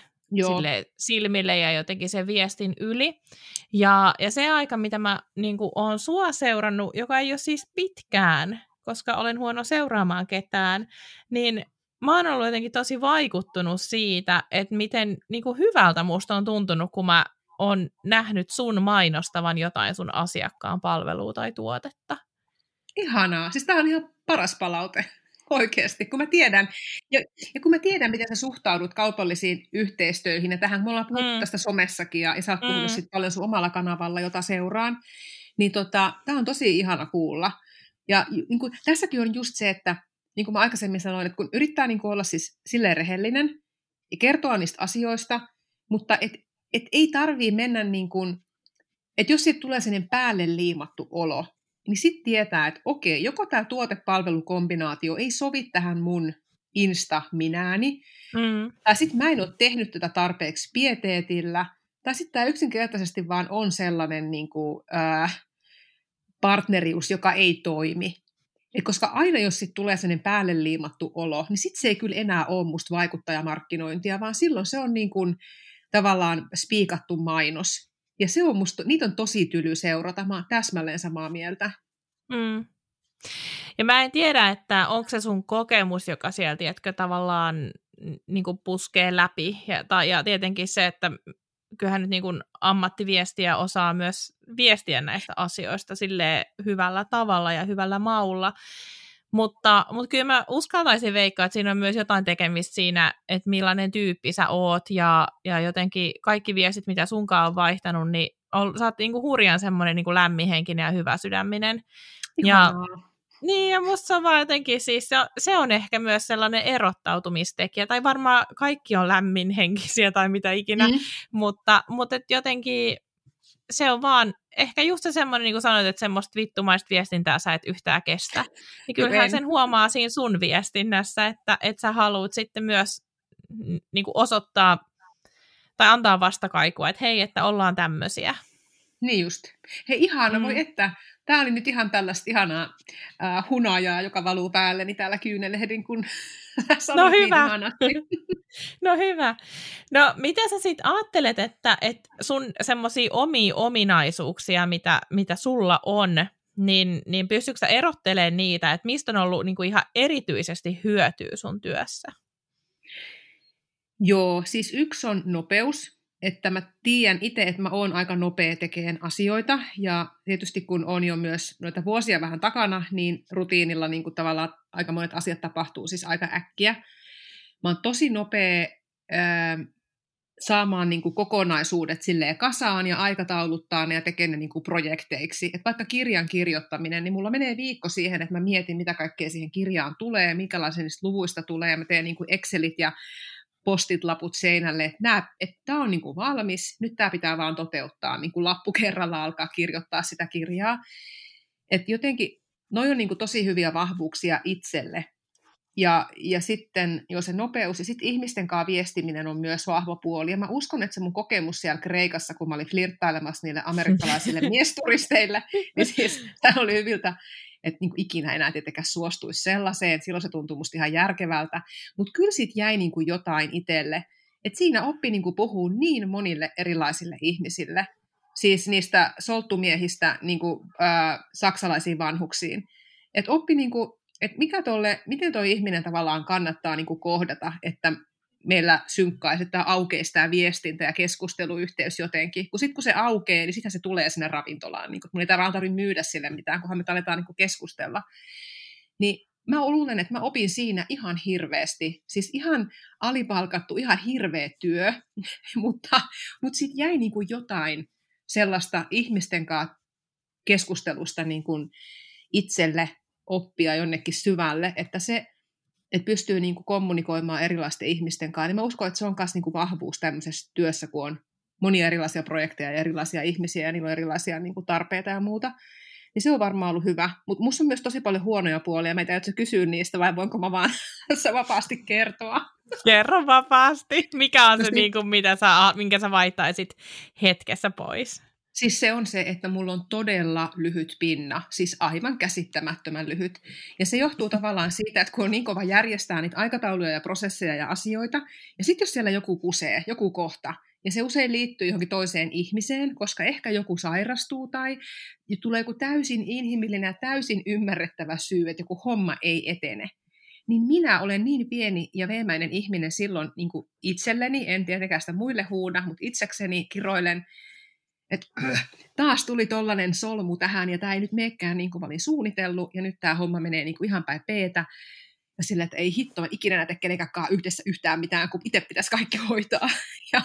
Sille silmille ja jotenkin sen viestin yli. Ja, ja se aika, mitä mä niin oon sua seurannut, joka ei ole siis pitkään, koska olen huono seuraamaan ketään, niin mä oon ollut jotenkin tosi vaikuttunut siitä, että miten niin kuin hyvältä musta on tuntunut, kun mä oon nähnyt sun mainostavan jotain sun asiakkaan palvelua tai tuotetta. Ihanaa. Siis tää on ihan paras palaute oikeasti, kun mä tiedän, ja, ja kun mä tiedän, miten sä suhtaudut kaupallisiin yhteistöihin, ja tähän me ollaan puhuttu mm. tästä somessakin, ja, ja sä oot puhunut mm. sit paljon sun omalla kanavalla, jota seuraan, niin tota, tämä on tosi ihana kuulla. Ja niin kuin, tässäkin on just se, että niin kuin mä aikaisemmin sanoin, että kun yrittää niin kuin olla siis silleen rehellinen ja kertoa niistä asioista, mutta et, et ei tarvii mennä niin kuin, että jos siitä tulee sellainen päälle liimattu olo, niin sitten tietää, että okei, joko tämä tuotepalvelukombinaatio ei sovi tähän mun insta-minääni, mm. tai sitten mä en ole tehnyt tätä tarpeeksi pieteetillä, tai sitten tämä yksinkertaisesti vaan on sellainen niin kuin, äh, partnerius, joka ei toimi. Et koska aina jos sit tulee sellainen päälle liimattu olo, niin sitten se ei kyllä enää ole musta vaikuttajamarkkinointia, vaan silloin se on niin kuin, tavallaan spiikattu mainos. Ja se on musta, niitä on tosi tyly seurata, mä oon täsmälleen samaa mieltä. Mm. Ja mä en tiedä, että onko se sun kokemus, joka sieltä, tiedätkö, tavallaan niin kuin puskee läpi. Ja, tai, ja tietenkin se, että kyllähän nyt niin kuin ammattiviestiä osaa myös viestiä näistä asioista sille hyvällä tavalla ja hyvällä maulla. Mutta, mutta kyllä mä uskaltaisin veikkaa, että siinä on myös jotain tekemistä siinä, että millainen tyyppi sä oot ja, ja jotenkin kaikki viestit, mitä sunkaan on vaihtanut, niin on, sä oot niinku hurjan semmoinen niinku lämminhenkinen ja hyvä sydäminen. Ja, niin, ja musta se on vaan jotenkin siis, se on, se on ehkä myös sellainen erottautumistekijä, tai varmaan kaikki on lämminhenkisiä tai mitä ikinä, mm. mutta, mutta et jotenkin se on vaan ehkä just se semmoinen, niin kuin sanoit, että semmoista vittumaista viestintää sä et yhtään kestä. Niin kyllähän sen huomaa siinä sun viestinnässä, että, että sä haluat sitten myös niin kuin osoittaa tai antaa vastakaikua, että hei, että ollaan tämmöisiä. Niin just. Hei ihana, mm. voi että Tämä oli nyt ihan tällaista ihanaa äh, hunajaa, joka valuu päälleni täällä kyynelehdin, kun No niin hyvä. Niin no hyvä. No mitä sä sitten ajattelet, että, että sun semmoisia omia ominaisuuksia, mitä, mitä sulla on, niin, niin pystytkö sä erottelemaan niitä, että mistä on ollut niin kuin ihan erityisesti hyötyä sun työssä? Joo, siis yksi on nopeus että mä tiedän itse, että mä oon aika nopea tekemään asioita, ja tietysti kun on jo myös noita vuosia vähän takana, niin rutiinilla niin kuin tavallaan aika monet asiat tapahtuu siis aika äkkiä. Mä oon tosi nopea ää, saamaan niin kuin kokonaisuudet silleen kasaan ja aikatauluttaa ne ja tekemään ne niin kuin projekteiksi. Et vaikka kirjan kirjoittaminen, niin mulla menee viikko siihen, että mä mietin, mitä kaikkea siihen kirjaan tulee, minkälaisen niistä luvuista tulee, ja mä teen niin kuin Excelit ja postit-laput seinälle, että, nämä, että tämä on niin kuin valmis, nyt tämä pitää vaan toteuttaa, niin kuin lappu kerralla alkaa kirjoittaa sitä kirjaa. Että jotenkin, noi on niin kuin tosi hyviä vahvuuksia itselle, ja, ja sitten jo se nopeus ja sitten ihmisten kanssa viestiminen on myös vahva puoli. Ja mä uskon, että se mun kokemus siellä Kreikassa, kun mä olin flirttailemassa niille amerikkalaisille miesturisteille, niin siis tämä oli hyviltä, että niin kuin ikinä enää tietenkään suostuisi sellaiseen. Silloin se tuntui musta ihan järkevältä. Mutta kyllä siitä jäi niin kuin jotain itselle. Että siinä oppi niin kuin puhuu niin monille erilaisille ihmisille. Siis niistä solttumiehistä niin kuin, äh, saksalaisiin vanhuksiin. Että oppi niin kuin, että mikä tolle, miten tuo ihminen tavallaan kannattaa niin kuin kohdata, että meillä synkkaisi, että aukeisi tämä viestintä ja keskusteluyhteys jotenkin. Kun sitten kun se aukeaa, niin sitten se tulee sinne ravintolaan. Niin kun mun ei tarvitse myydä sille mitään, kunhan me aletaan niin keskustella. Niin mä luulen, että mä opin siinä ihan hirveästi. Siis ihan alipalkattu, ihan hirveä työ, mutta, mutta sitten jäi niin jotain sellaista ihmisten kanssa keskustelusta niin itselle oppia jonnekin syvälle, että se, että pystyy niin kuin kommunikoimaan erilaisten ihmisten kanssa, niin mä uskon, että se on myös niin kuin vahvuus tämmöisessä työssä, kun on monia erilaisia projekteja ja erilaisia ihmisiä ja niillä on erilaisia niin kuin tarpeita ja muuta, niin se on varmaan ollut hyvä. Mutta minusta on myös tosi paljon huonoja puolia. Meitä ei kysyä niistä, vai voinko mä vaan se vapaasti kertoa? Kerro vapaasti. Mikä on se, niin kuin, mitä sä, minkä sä vaihtaisit hetkessä pois? Siis se on se, että mulla on todella lyhyt pinna, siis aivan käsittämättömän lyhyt. Ja se johtuu tavallaan siitä, että kun on niin kova järjestää niitä aikatauluja ja prosesseja ja asioita, ja sitten jos siellä joku kusee, joku kohta, ja se usein liittyy johonkin toiseen ihmiseen, koska ehkä joku sairastuu tai tulee joku täysin inhimillinen ja täysin ymmärrettävä syy, että joku homma ei etene. Niin minä olen niin pieni ja veemäinen ihminen silloin niin kuin itselleni, en tietenkään sitä muille huuda, mutta itsekseni kiroilen, että äh, taas tuli tollainen solmu tähän ja tämä ei nyt meekään niin kuin mä olin suunnitellut ja nyt tämä homma menee niin kuin ihan päin peetä. Ja sillä, että ei hitto, mä ikinä näitä kenenkään yhdessä yhtään mitään, kun itse pitäisi kaikki hoitaa. Ja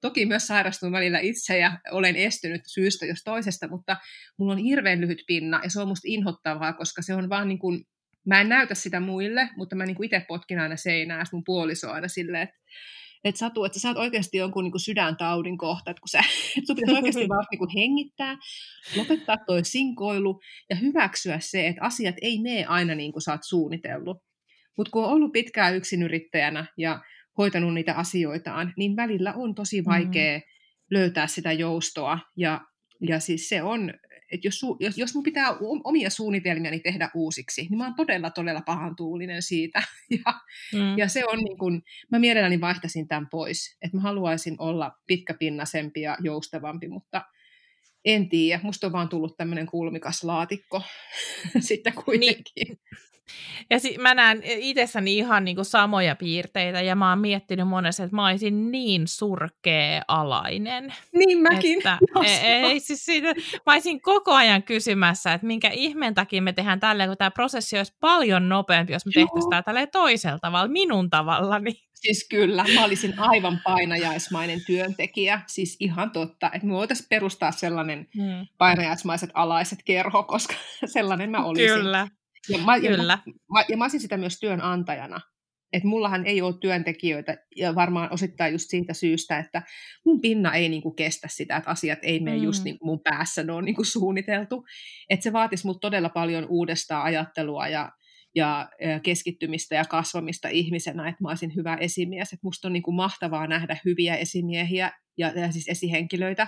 toki myös sairastun välillä itse ja olen estynyt syystä jos toisesta, mutta mulla on hirveän lyhyt pinna ja se on musta inhottavaa, koska se on vaan niin kuin, mä en näytä sitä muille, mutta mä niin kuin itse potkin aina seinää mun puoliso aina silleen, että että Satu, että sä oot oikeasti jonkun niin kuin sydäntaudin kohta, että kun sä, että sun pitäisi oikeasti vaan niin kuin hengittää, lopettaa toi sinkoilu ja hyväksyä se, että asiat ei mene aina niin kuin sä oot suunnitellut. Mutta kun on ollut pitkään yksinyrittäjänä ja hoitanut niitä asioitaan, niin välillä on tosi mm. vaikea mm. löytää sitä joustoa ja, ja siis se on että jos, jos, jos mun pitää omia suunnitelmiani tehdä uusiksi, niin mä oon todella, todella pahan tuulinen siitä. Ja, mm. ja se on niin kun, mä mielelläni vaihtaisin tämän pois. Että mä haluaisin olla pitkäpinnaisempi ja joustavampi, mutta en tiedä. Musta on vaan tullut tämmöinen kulmikas laatikko sitten kuitenkin. Niin. Ja si- mä näen itsessäni ihan niinku samoja piirteitä, ja mä oon miettinyt monesti, että mä olisin niin surkea alainen. Niin mäkin. Että, ei, ei, siis siitä, mä olisin koko ajan kysymässä, että minkä ihmeen takia me tehdään tälleen, kun tämä prosessi olisi paljon nopeampi, jos me tehtäisiin tämä tälleen toisella tavalla, minun tavallani. Siis kyllä, mä olisin aivan painajaismainen työntekijä, siis ihan totta, että me voitaisiin perustaa sellainen hmm. painajaismaiset alaiset kerho, koska sellainen mä olisin. Kyllä. Ja mä, Kyllä. Ja mä, ja mä olisin sitä myös työnantajana. Että mullahan ei ole työntekijöitä, ja varmaan osittain just siitä syystä, että mun pinna ei niinku kestä sitä, että asiat ei mene mm. just niin mun päässä, ne on niinku suunniteltu. Että se vaatisi mut todella paljon uudestaan ajattelua ja, ja, keskittymistä ja kasvamista ihmisenä, että mä olisin hyvä esimies. Että musta on niinku mahtavaa nähdä hyviä esimiehiä ja, ja siis esihenkilöitä,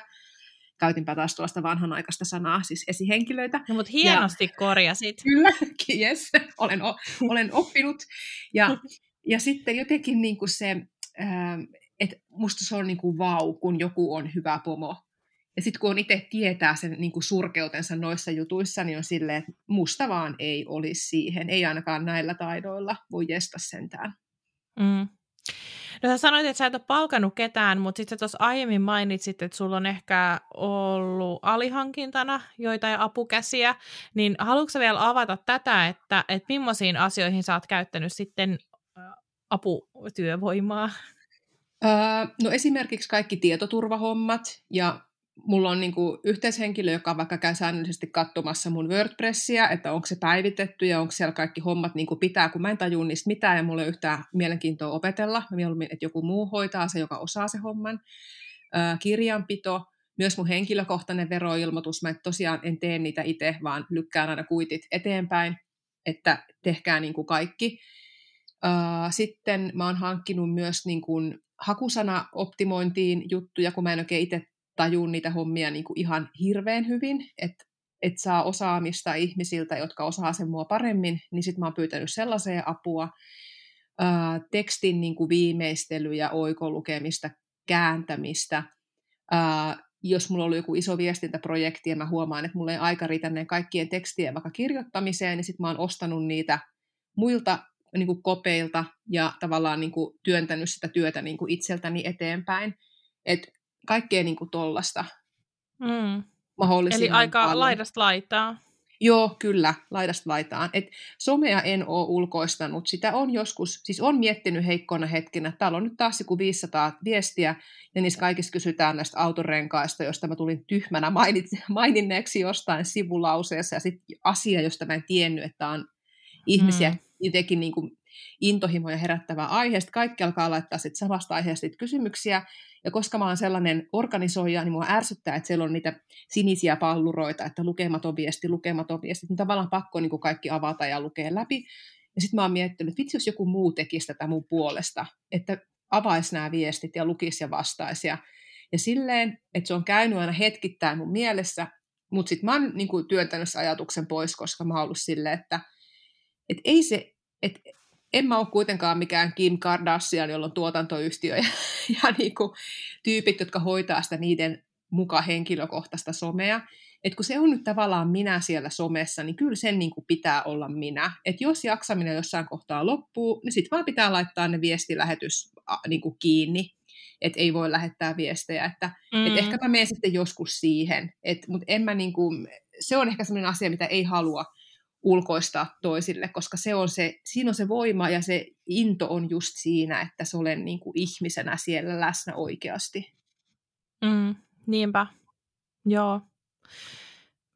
käytinpä taas tuosta vanhanaikaista sanaa, siis esihenkilöitä. No, mutta hienosti ja, korjasit. Kyllä, yes, olen, olen oppinut. Ja, ja sitten jotenkin niin kuin se, että musta se on niin kuin vau, kun joku on hyvä pomo. Ja sitten kun on itse tietää sen niin kuin surkeutensa noissa jutuissa, niin on silleen, että musta vaan ei olisi siihen. Ei ainakaan näillä taidoilla voi jesta sentään. Mm. No sä sanoit, että sä et ole palkannut ketään, mutta sitten tuossa aiemmin mainitsit, että sulla on ehkä ollut alihankintana joitain apukäsiä, niin haluatko vielä avata tätä, että, että millaisiin asioihin sä oot käyttänyt sitten aputyövoimaa? Öö, no esimerkiksi kaikki tietoturvahommat ja mulla on niinku yhteishenkilö, joka vaikka käy säännöllisesti katsomassa mun WordPressia, että onko se päivitetty ja onko siellä kaikki hommat niinku pitää, kun mä en tajua niistä mitään ja mulla ei ole yhtään mielenkiintoa opetella. Mä mieluummin, että joku muu hoitaa se, joka osaa se homman. Ää, kirjanpito, myös mun henkilökohtainen veroilmoitus, mä tosiaan en tee niitä itse, vaan lykkään aina kuitit eteenpäin, että tehkää niin kuin kaikki. Sitten mä oon hankkinut myös niin kuin hakusana-optimointiin juttuja, kun mä en oikein itse tajun niitä hommia niin kuin ihan hirveän hyvin, että et saa osaamista ihmisiltä, jotka osaa sen mua paremmin, niin sitten mä oon pyytänyt sellaiseen apua. Ää, tekstin niin kuin viimeistelyä, oikolukemista, kääntämistä. Ää, jos mulla ollut joku iso viestintäprojekti ja mä huomaan, että mulla ei aika riitä ne kaikkien tekstien vaikka kirjoittamiseen, niin sitten mä oon ostanut niitä muilta niin kuin kopeilta ja tavallaan niin kuin työntänyt sitä työtä niin kuin itseltäni eteenpäin. Et kaikkea niin kuin tollasta mm. Eli aika paljon. laidasta laitaa. Joo, kyllä, laidasta laitaan. Et somea en ole ulkoistanut. Sitä on joskus, siis on miettinyt heikkona hetkinä. Täällä on nyt taas joku 500 viestiä, ja niissä kaikissa kysytään näistä autorenkaista, josta mä tulin tyhmänä mainit, maininneeksi jostain sivulauseessa, ja sitten asia, josta mä en tiennyt, että on ihmisiä mm. jotenkin niin kuin intohimoja herättävä aihe. Sitten kaikki alkaa laittaa sit samasta aiheesta kysymyksiä, ja koska mä oon sellainen organisoija, niin mua ärsyttää, että siellä on niitä sinisiä palluroita, että lukematon viesti, lukematon viesti, niin tavallaan pakko niin kaikki avata ja lukea läpi. Ja sitten mä oon miettinyt, että vitsi, jos joku muu tekisi tätä mun puolesta, että avaisi nämä viestit ja lukisi ja vastaisi. Ja, ja silleen, että se on käynyt aina hetkittäin mun mielessä, mutta sitten mä oon niin työntänyt sen ajatuksen pois, koska mä oon ollut silleen, että, että ei se, että en mä ole kuitenkaan mikään Kim Kardashian, jolla on tuotantoyhtiö ja, ja niin kuin tyypit, jotka hoitaa sitä niiden muka henkilökohtaista somea. Et kun se on nyt tavallaan minä siellä somessa, niin kyllä sen niin kuin pitää olla minä. Et jos jaksaminen jossain kohtaa loppuu, niin sitten vaan pitää laittaa ne viestilähetys niin kuin kiinni, että ei voi lähettää viestejä. Että, mm. et ehkä mä menen sitten joskus siihen, mutta en mä niin kuin, se on ehkä sellainen asia, mitä ei halua ulkoistaa toisille, koska se on se, siinä on se voima ja se into on just siinä, että se olen niin kuin ihmisenä siellä läsnä oikeasti. Mm, niinpä, joo.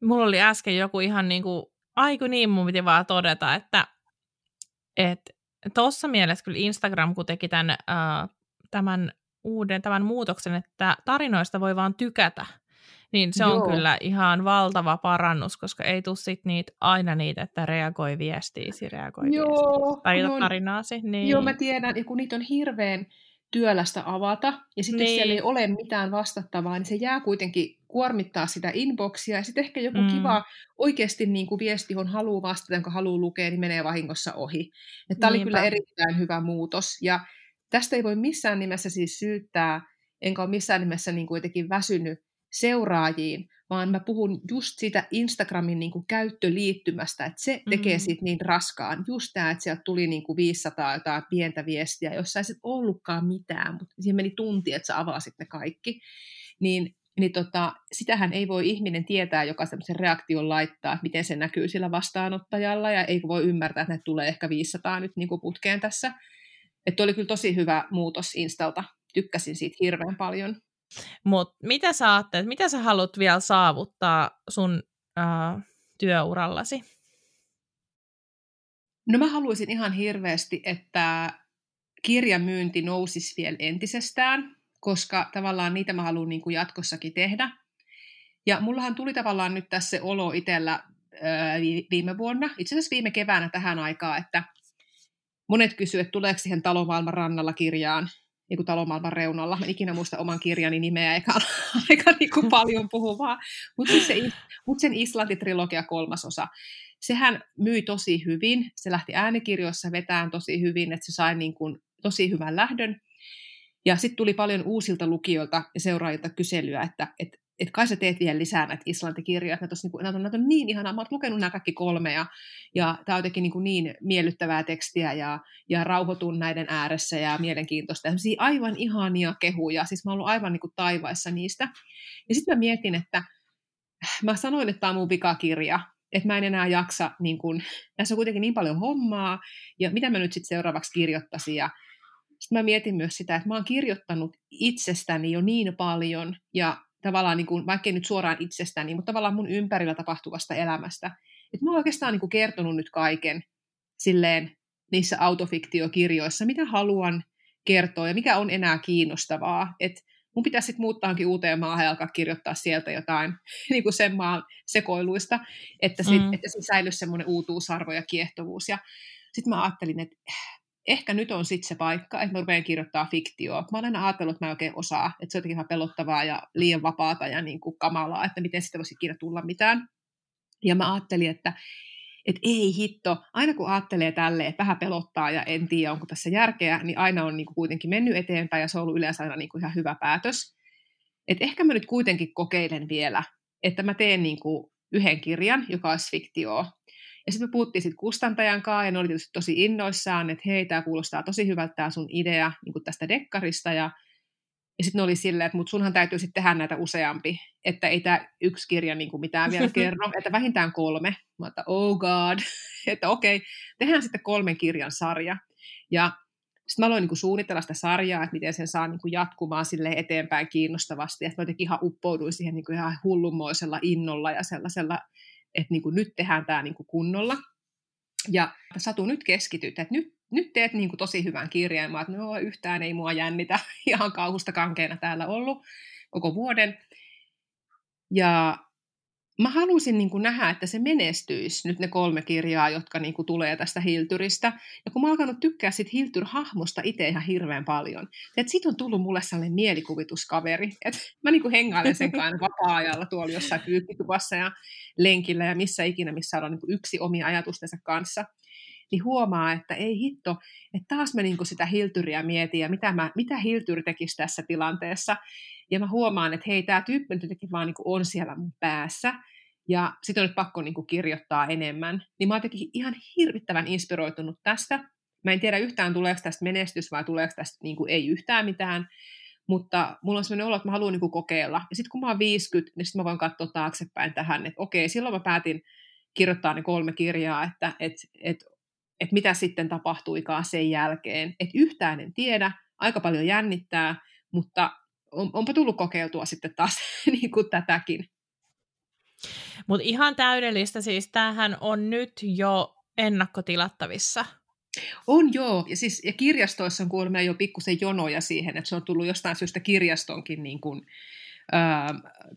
Mulla oli äsken joku ihan niin kuin, aiku niin mun piti vaan todeta, että tuossa mielessä kyllä Instagram, kun teki tämän, äh, tämän uuden, tämän muutoksen, että tarinoista voi vaan tykätä, niin se Joo. on kyllä ihan valtava parannus, koska ei tule sit niitä, aina niitä, että reagoi viestiisi, reagoi Joo, viestiisi, tai on, tarinaasi. Niin. Joo, mä tiedän, ja kun niitä on hirveän työlästä avata, ja sitten niin. siellä ei ole mitään vastattavaa, niin se jää kuitenkin kuormittaa sitä inboxia, ja sitten ehkä joku mm. kiva oikeasti niin kuin viesti, johon haluaa vastata, jonka haluaa lukea, niin menee vahingossa ohi. Tämä oli kyllä erittäin hyvä muutos, ja tästä ei voi missään nimessä siis syyttää, enkä ole missään nimessä niin kuin jotenkin väsynyt seuraajiin, vaan mä puhun just siitä Instagramin niin kuin käyttöliittymästä, että se tekee mm-hmm. siitä niin raskaan. Just tämä, että sieltä tuli niin kuin 500 jotain pientä viestiä, jossa ei sit ollutkaan mitään, mutta siinä meni tunti, että sä avasit ne kaikki. Niin, niin tota, sitähän ei voi ihminen tietää, joka semmoisen reaktion laittaa, että miten se näkyy sillä vastaanottajalla, ja ei voi ymmärtää, että ne tulee ehkä 500 nyt niin kuin putkeen tässä. Että oli kyllä tosi hyvä muutos Instalta. Tykkäsin siitä hirveän paljon. Mutta mitä sä ajattelet, mitä sä haluat vielä saavuttaa sun äh, työurallasi? No mä haluaisin ihan hirveästi, että kirjamyynti nousisi vielä entisestään, koska tavallaan niitä mä haluan niin kuin jatkossakin tehdä. Ja mullahan tuli tavallaan nyt tässä se olo itsellä viime vuonna, itse asiassa viime keväänä tähän aikaan, että monet kysyivät, että tuleeko siihen talomaailman rannalla kirjaan niin talomaailman reunalla. Mä ikinä muista oman kirjani nimeä, eikä aika niin kuin paljon puhuvaa. Mutta siis se, mut sen Islanti-trilogia kolmasosa, sehän myi tosi hyvin. Se lähti äänikirjoissa vetään tosi hyvin, että se sai niin kuin tosi hyvän lähdön. Ja sitten tuli paljon uusilta lukijoilta ja seuraajilta kyselyä, että, että että kai sä teet vielä lisää näitä islantikirjoja, että näitä, on, näitä, on, on niin ihanaa, mä oon lukenut nämä kaikki kolme, ja, ja tämä on jotenkin niin, niin miellyttävää tekstiä, ja, ja rauhoitun näiden ääressä, ja mielenkiintoista, ja aivan ihania kehuja, siis mä oon ollut aivan niin kuin taivaissa niistä. Ja sitten mä mietin, että mä sanoin, että tämä on mun vikakirja, että mä en enää jaksa, niin kun, tässä on kuitenkin niin paljon hommaa, ja mitä mä nyt sitten seuraavaksi kirjoittaisin, ja sitten mä mietin myös sitä, että mä oon kirjoittanut itsestäni jo niin paljon, ja tavallaan, niin kuin, vaikkei nyt suoraan itsestäni, mutta tavallaan mun ympärillä tapahtuvasta elämästä. Että mä oon oikeastaan niin kuin kertonut nyt kaiken silleen niissä autofiktiokirjoissa, mitä haluan kertoa ja mikä on enää kiinnostavaa. Että mun pitäisi sitten muuttaakin uuteen maahan ja alkaa kirjoittaa sieltä jotain niin kuin sen maan sekoiluista, että, sit, mm. että se säilyisi semmoinen uutuusarvo ja kiehtovuus. Ja sitten mä ajattelin, että ehkä nyt on sitten se paikka, että mä rupean kirjoittaa fiktioa. Mä olen ajatellut, että mä en oikein osaa, että se on jotenkin ihan pelottavaa ja liian vapaata ja niin kuin kamalaa, että miten sitä voisi ikinä tulla mitään. Ja mä ajattelin, että että ei hitto, aina kun ajattelee tälle, että vähän pelottaa ja en tiedä, onko tässä järkeä, niin aina on niin kuin kuitenkin mennyt eteenpäin ja se on ollut yleensä aina niin kuin ihan hyvä päätös. Että ehkä mä nyt kuitenkin kokeilen vielä, että mä teen niin kuin yhden kirjan, joka olisi fiktioa. Ja sitten me puhuttiin sitten kustantajan kanssa, ja ne oli tietysti tosi innoissaan, että hei, tämä kuulostaa tosi hyvältä tämä sun idea niin tästä dekkarista, ja ja sitten ne oli silleen, että mut sunhan täytyy sitten tehdä näitä useampi, että ei tämä yksi kirja niin kuin mitään vielä kerro, että vähintään kolme. Mä että oh god, että okei, okay, tehdään sitten kolmen kirjan sarja. Ja sitten mä aloin niin kuin suunnitella sitä sarjaa, että miten sen saa niin kuin jatkumaan sille eteenpäin kiinnostavasti. Että mä jotenkin ihan uppouduin siihen niin kuin ihan hullunmoisella innolla ja sellaisella, että niin kuin nyt tehdään tämä niin kuin kunnolla. Ja Satu, nyt keskityt, että nyt nyt teet niin kuin tosi hyvän kirjeen. Mä että no yhtään ei mua jännitä, ihan kauhusta kankeena täällä ollut koko vuoden. Ja mä halusin niin kuin nähdä, että se menestyisi nyt ne kolme kirjaa, jotka niin kuin tulee tästä Hiltyristä. Ja kun mä oon alkanut tykkää sit Hiltyr-hahmosta itse ihan hirveän paljon, että sit on tullut mulle sellainen mielikuvituskaveri, että mä niin kuin hengailen sen kanssa vapaa-ajalla tuolla jossain pyykkituvassa ja lenkillä ja missä ikinä, missä on niin kuin yksi omia ajatustensa kanssa niin huomaa, että ei hitto, että taas mä niin sitä hiltyriä mietin ja mitä, mä, mitä hiltyri tekisi tässä tilanteessa. Ja mä huomaan, että hei, tämä tyyppi nyt jotenkin vaan niin on siellä mun päässä ja sitten on nyt pakko niin kirjoittaa enemmän. Niin mä oon jotenkin ihan hirvittävän inspiroitunut tästä. Mä en tiedä yhtään, tuleeko tästä menestys vai tuleeko tästä niin kuin ei yhtään mitään, mutta mulla on sellainen olo, että mä haluan niin kuin kokeilla. Ja sitten kun mä oon 50, niin sitten mä voin katsoa taaksepäin tähän, että okei, silloin mä päätin kirjoittaa ne kolme kirjaa, että et, et että mitä sitten tapahtuikaan sen jälkeen. Että yhtään en tiedä, aika paljon jännittää, mutta on, onpa tullut kokeiltua sitten taas niin kuin tätäkin. Mutta ihan täydellistä, siis tämähän on nyt jo ennakkotilattavissa. On joo, ja, siis, ja kirjastoissa on kuulemma jo pikkusen jonoja siihen, että se on tullut jostain syystä kirjastonkin niin kuin, ää,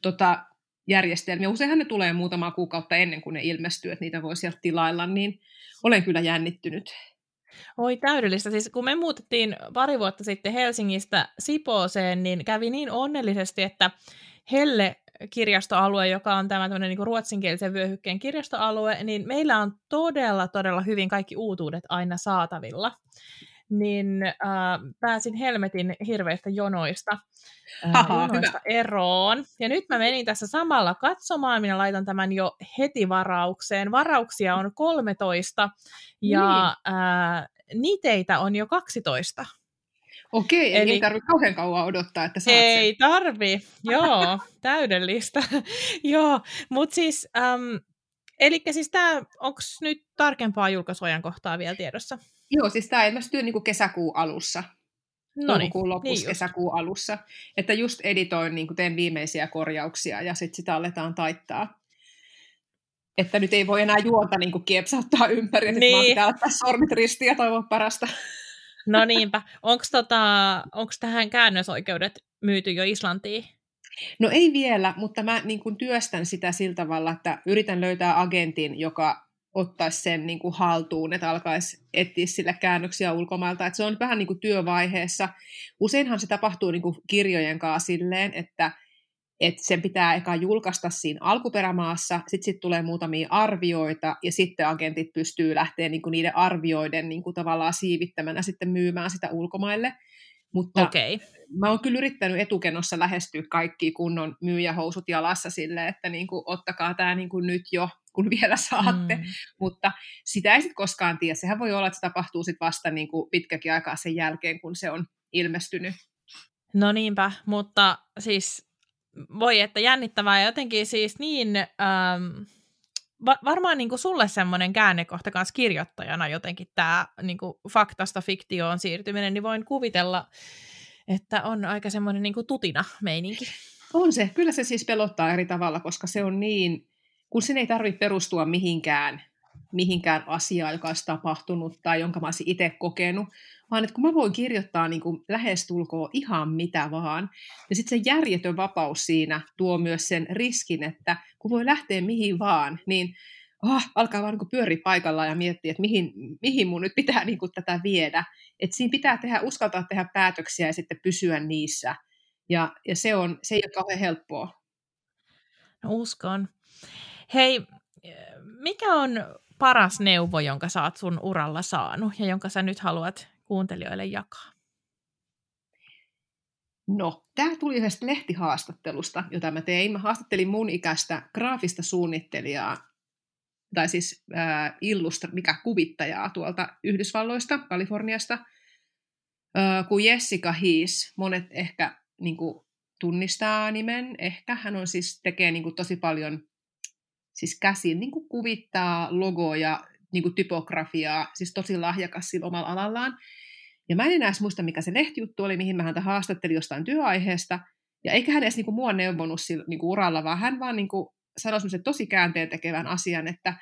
tota, järjestelmiä. Useinhan ne tulee muutamaa kuukautta ennen kuin ne ilmestyy, että niitä voi sieltä tilailla, niin olen kyllä jännittynyt. Oi täydellistä. Siis kun me muutettiin pari vuotta sitten Helsingistä Sipooseen, niin kävi niin onnellisesti, että Helle kirjastoalue, joka on tämä niin ruotsinkielisen vyöhykkeen kirjastoalue, niin meillä on todella, todella hyvin kaikki uutuudet aina saatavilla niin äh, pääsin helmetin hirveistä jonoista, äh, Aha, jonoista eroon. Ja nyt mä menin tässä samalla katsomaan, minä laitan tämän jo heti varaukseen. Varauksia on 13 ja niin. äh, niteitä on jo 12. Okei, Eli, ei tarvitse kauhean kauan odottaa, että saat Ei sen. tarvi, joo, täydellistä. joo, mutta siis, ähm, eli siis tämä, onko nyt tarkempaa julkaisuajankohtaa vielä tiedossa? Joo, siis tämä ilmestyy niin kuin kesäkuun alussa. No toukokuun lopussa, niin kesäkuun alussa. Että just editoin, niin kuin teen viimeisiä korjauksia ja sitten sitä aletaan taittaa. Että nyt ei voi enää juonta niin kuin kiepsauttaa ympäri, että niin. pitää ottaa sormit ristiin ja toivoa parasta. No niinpä. Onko tota, tähän käännösoikeudet myyty jo Islantiin? No ei vielä, mutta mä niin kuin työstän sitä sillä tavalla, että yritän löytää agentin, joka ottaisi sen niin kuin haltuun, että alkaisi etsiä sille käännöksiä ulkomailta. Että se on vähän niin kuin työvaiheessa. Useinhan se tapahtuu niin kuin kirjojen kanssa silleen, että, että sen pitää eka julkaista siinä alkuperämaassa, sitten sit tulee muutamia arvioita, ja sitten agentit pystyy lähteä niin kuin niiden arvioiden niin kuin tavallaan siivittämänä sitten myymään sitä ulkomaille. Mutta okay. mä oon kyllä yrittänyt etukenossa lähestyä kaikki kunnon myyjähousut jalassa sille, että niin kuin, ottakaa tämä niin kuin nyt jo, kun vielä saatte. Mm. Mutta sitä ei sitten koskaan tiedä. Sehän voi olla, että se tapahtuu sitten vasta niin kuin pitkäkin aikaa sen jälkeen, kun se on ilmestynyt. No niinpä, mutta siis voi että jännittävää ja jotenkin siis niin... Ähm va- varmaan niin kuin sulle semmoinen käännekohta kanssa kirjoittajana jotenkin tämä niin kuin faktasta fiktioon siirtyminen, niin voin kuvitella, että on aika semmoinen niin kuin tutina meininki. On se. Kyllä se siis pelottaa eri tavalla, koska se on niin, kun sen ei tarvitse perustua mihinkään, mihinkään asiaan, joka olisi tapahtunut tai jonka mä olisin itse kokenut, vaan että kun mä voin kirjoittaa niin kuin lähestulkoon ihan mitä vaan, ja sitten se järjetön vapaus siinä tuo myös sen riskin, että kun voi lähteä mihin vaan, niin oh, alkaa vaan niin pyöriä paikallaan ja miettiä, että mihin, mihin mun nyt pitää niin kuin tätä viedä. Että siinä pitää tehdä, uskaltaa tehdä päätöksiä ja sitten pysyä niissä. Ja, ja se, on, se ei ole kauhean helppoa. No uskon. Hei, mikä on paras neuvo, jonka sä oot sun uralla saanut ja jonka sä nyt haluat kuuntelijoille jakaa? No, tämä tuli yhdestä lehtihaastattelusta, jota mä tein. Mä haastattelin mun ikäistä graafista suunnittelijaa, tai siis äh, illustra, mikä kuvittajaa tuolta Yhdysvalloista, Kaliforniasta, äh, kuin Jessica Hees. Monet ehkä niin kuin, tunnistaa nimen, ehkä. Hän on siis, tekee niin kuin, tosi paljon siis käsin niin kuin kuvittaa logoja, niin kuin typografiaa, siis tosi lahjakas sillä omalla alallaan. Ja mä en enää muista, mikä se lehtijuttu oli, mihin mä häntä haastattelin jostain työaiheesta. Ja eikä hän edes niin kuin mua neuvonut sillä niin kuin uralla, vaan hän vaan niin kuin sanoi tosi käänteen tekevän asian, että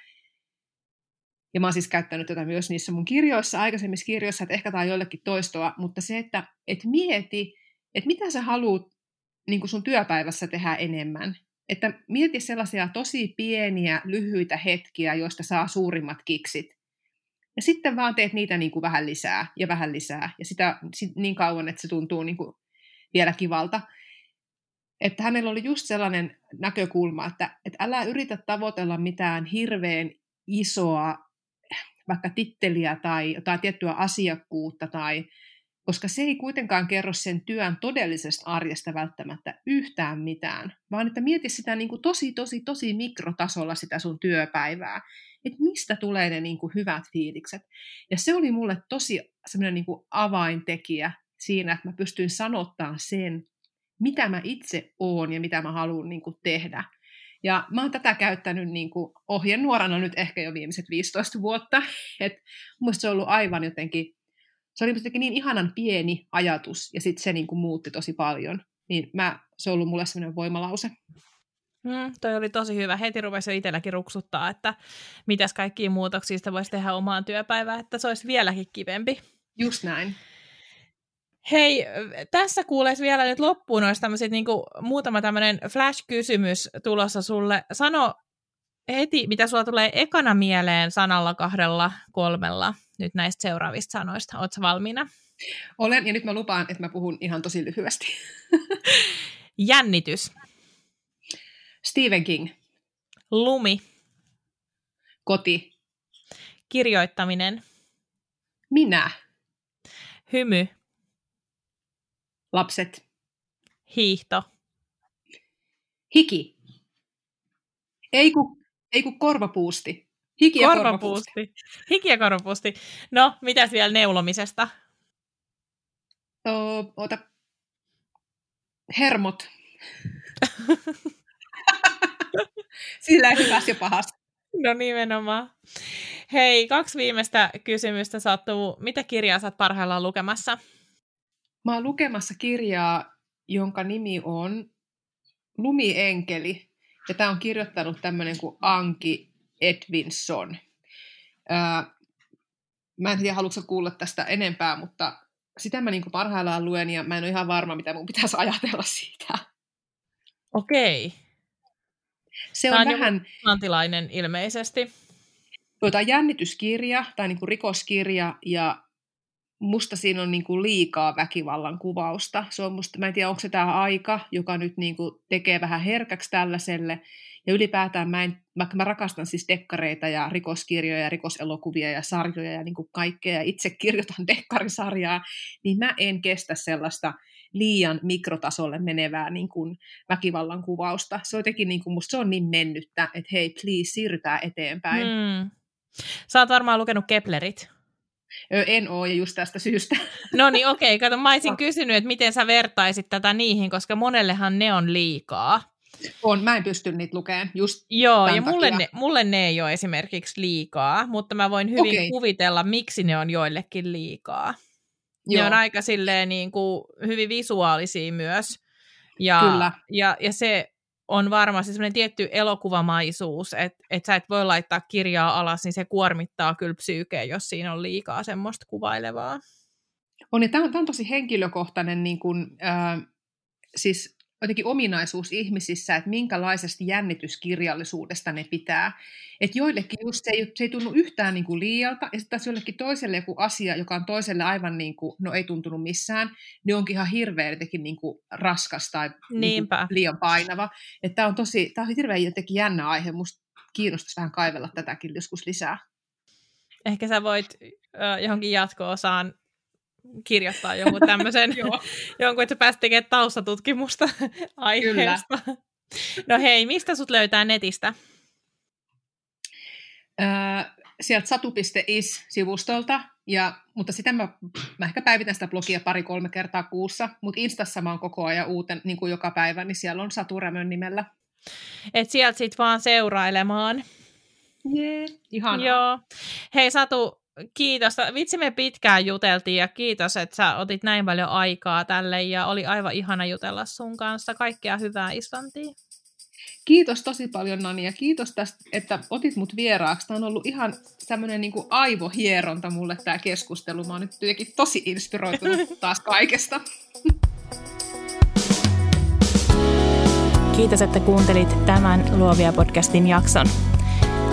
ja mä oon siis käyttänyt tätä myös niissä mun kirjoissa, aikaisemmissa kirjoissa, että ehkä tämä on joillekin toistoa, mutta se, että et mieti, että mitä sä haluat niin sun työpäivässä tehdä enemmän. Että mieti sellaisia tosi pieniä, lyhyitä hetkiä, joista saa suurimmat kiksit. Ja sitten vaan teet niitä niin kuin vähän lisää ja vähän lisää. Ja sitä niin kauan, että se tuntuu niin kuin vielä kivalta. Että hänellä oli just sellainen näkökulma, että, että älä yritä tavoitella mitään hirveän isoa vaikka titteliä tai jotain tiettyä asiakkuutta tai koska se ei kuitenkaan kerro sen työn todellisesta arjesta välttämättä yhtään mitään, vaan että mieti sitä niin kuin tosi, tosi, tosi mikrotasolla sitä sun työpäivää, että mistä tulee ne niin kuin hyvät fiilikset. Ja se oli mulle tosi semmoinen niin kuin avaintekijä siinä, että mä pystyin sanottaa sen, mitä mä itse oon ja mitä mä haluan niin kuin tehdä. Ja mä oon tätä käyttänyt niin ohjenuorana nyt ehkä jo viimeiset 15 vuotta. Et musta se on ollut aivan jotenkin se oli jotenkin niin ihanan pieni ajatus, ja sitten se niin kuin muutti tosi paljon. Niin mä, se on ollut mulle sellainen voimalause. Mm, toi oli tosi hyvä. Heti rupesi jo itselläkin ruksuttaa, että mitäs kaikkia muutoksia sitä voisi tehdä omaan työpäivään, että se olisi vieläkin kivempi. Just näin. Hei, tässä kuules vielä nyt loppuun olisi tämmöiset niin muutama tämmöinen flash-kysymys tulossa sulle. Sano heti, mitä sulla tulee ekana mieleen sanalla, kahdella, kolmella nyt näistä seuraavista sanoista. Oletko valmiina? Olen, ja nyt mä lupaan, että mä puhun ihan tosi lyhyesti. Jännitys. Stephen King. Lumi. Koti. Kirjoittaminen. Minä. Hymy. Lapset. Hiihto. Hiki. Ei ku, ei ku korvapuusti. Hiki ja korvapuusti. Hiki ja korvapuusti. No, mitäs vielä neulomisesta? O, ota. Hermot. Sillä hyvässä ja pahasta. No nimenomaan. Hei, kaksi viimeistä kysymystä sattuu. Mitä kirjaa sä oot parhaillaan lukemassa? Mä oon lukemassa kirjaa, jonka nimi on Lumienkeli. Ja tämä on kirjoittanut tämmöinen kuin Anki Edvinson. Ää, mä en tiedä, haluatko kuulla tästä enempää, mutta sitä mä niin parhaillaan luen ja mä en ole ihan varma, mitä mun pitäisi ajatella siitä. Okei. Se on, on vähän... Antilainen ilmeisesti. Tuota, jännityskirja tai niin kuin rikoskirja ja musta siinä on niin kuin liikaa väkivallan kuvausta. Se on musta, mä en tiedä, onko se tämä aika, joka nyt niin kuin tekee vähän herkäksi tällaiselle, ja ylipäätään mä en, vaikka mä rakastan siis dekkareita ja rikoskirjoja ja rikoselokuvia ja sarjoja ja niin kuin kaikkea, ja itse kirjoitan dekkarisarjaa, niin mä en kestä sellaista liian mikrotasolle menevää niin kuin väkivallan kuvausta. Se on jotenkin, niin kuin, musta se on niin mennyttä, että hei, please, siirrytään eteenpäin. Mm. Sä oot varmaan lukenut Keplerit. En oo, ja just tästä syystä. No niin, okei. Okay. Kato, mä olisin kysynyt, että miten sä vertaisit tätä niihin, koska monellehan ne on liikaa. On, mä en pysty niitä lukemaan just Joo, ja mulle ne, mulle ne ei ole esimerkiksi liikaa, mutta mä voin hyvin okay. kuvitella, miksi ne on joillekin liikaa. Joo. Ne on aika silleen niin kuin, hyvin visuaalisia myös. Ja, Kyllä. Ja, ja se on varmasti semmoinen tietty elokuvamaisuus, että et sä et voi laittaa kirjaa alas, niin se kuormittaa kyllä psyykeä, jos siinä on liikaa semmoista kuvailevaa. On, ja tämä on, tämä on tosi henkilökohtainen niin kuin, äh, siis jotenkin ominaisuus ihmisissä, että minkälaisesta jännityskirjallisuudesta ne pitää. Että joillekin just se ei, se ei tunnu yhtään niin kuin liialta, ja sitten taas jollekin toiselle joku asia, joka on toiselle aivan niin kuin, no ei tuntunut missään, niin onkin ihan hirveä jotenkin niin kuin raskas tai niin kuin liian painava. Että tämä on tosi, tämä on hirveän jotenkin jännä aihe, musta kiinnostaisi vähän kaivella tätäkin joskus lisää. Ehkä sä voit johonkin jatko-osaan kirjoittaa jonkun tämmöisen, jonkun, että sä pääsit tekemään taustatutkimusta aiheesta. Kyllä. No hei, mistä sut löytää netistä? Öö, sieltä satu.is-sivustolta, ja, mutta sitä mä, mä ehkä päivitän sitä blogia pari-kolme kertaa kuussa, mutta Instassa mä oon koko ajan uuten, niin kuin joka päivä, niin siellä on Satu Rämön nimellä. Et sieltä sit vaan seurailemaan. Jee, ihanaa. Joo. Hei Satu, kiitos. Vitsi me pitkään juteltiin ja kiitos, että sä otit näin paljon aikaa tälle ja oli aivan ihana jutella sun kanssa. Kaikkea hyvää Islantiin. Kiitos tosi paljon Nani ja kiitos tästä, että otit mut vieraaksi. Tämä on ollut ihan tämmöinen niin aivohieronta mulle tämä keskustelu. Mä oon nyt jotenkin tosi inspiroitunut taas kaikesta. Kiitos, että kuuntelit tämän Luovia podcastin jakson.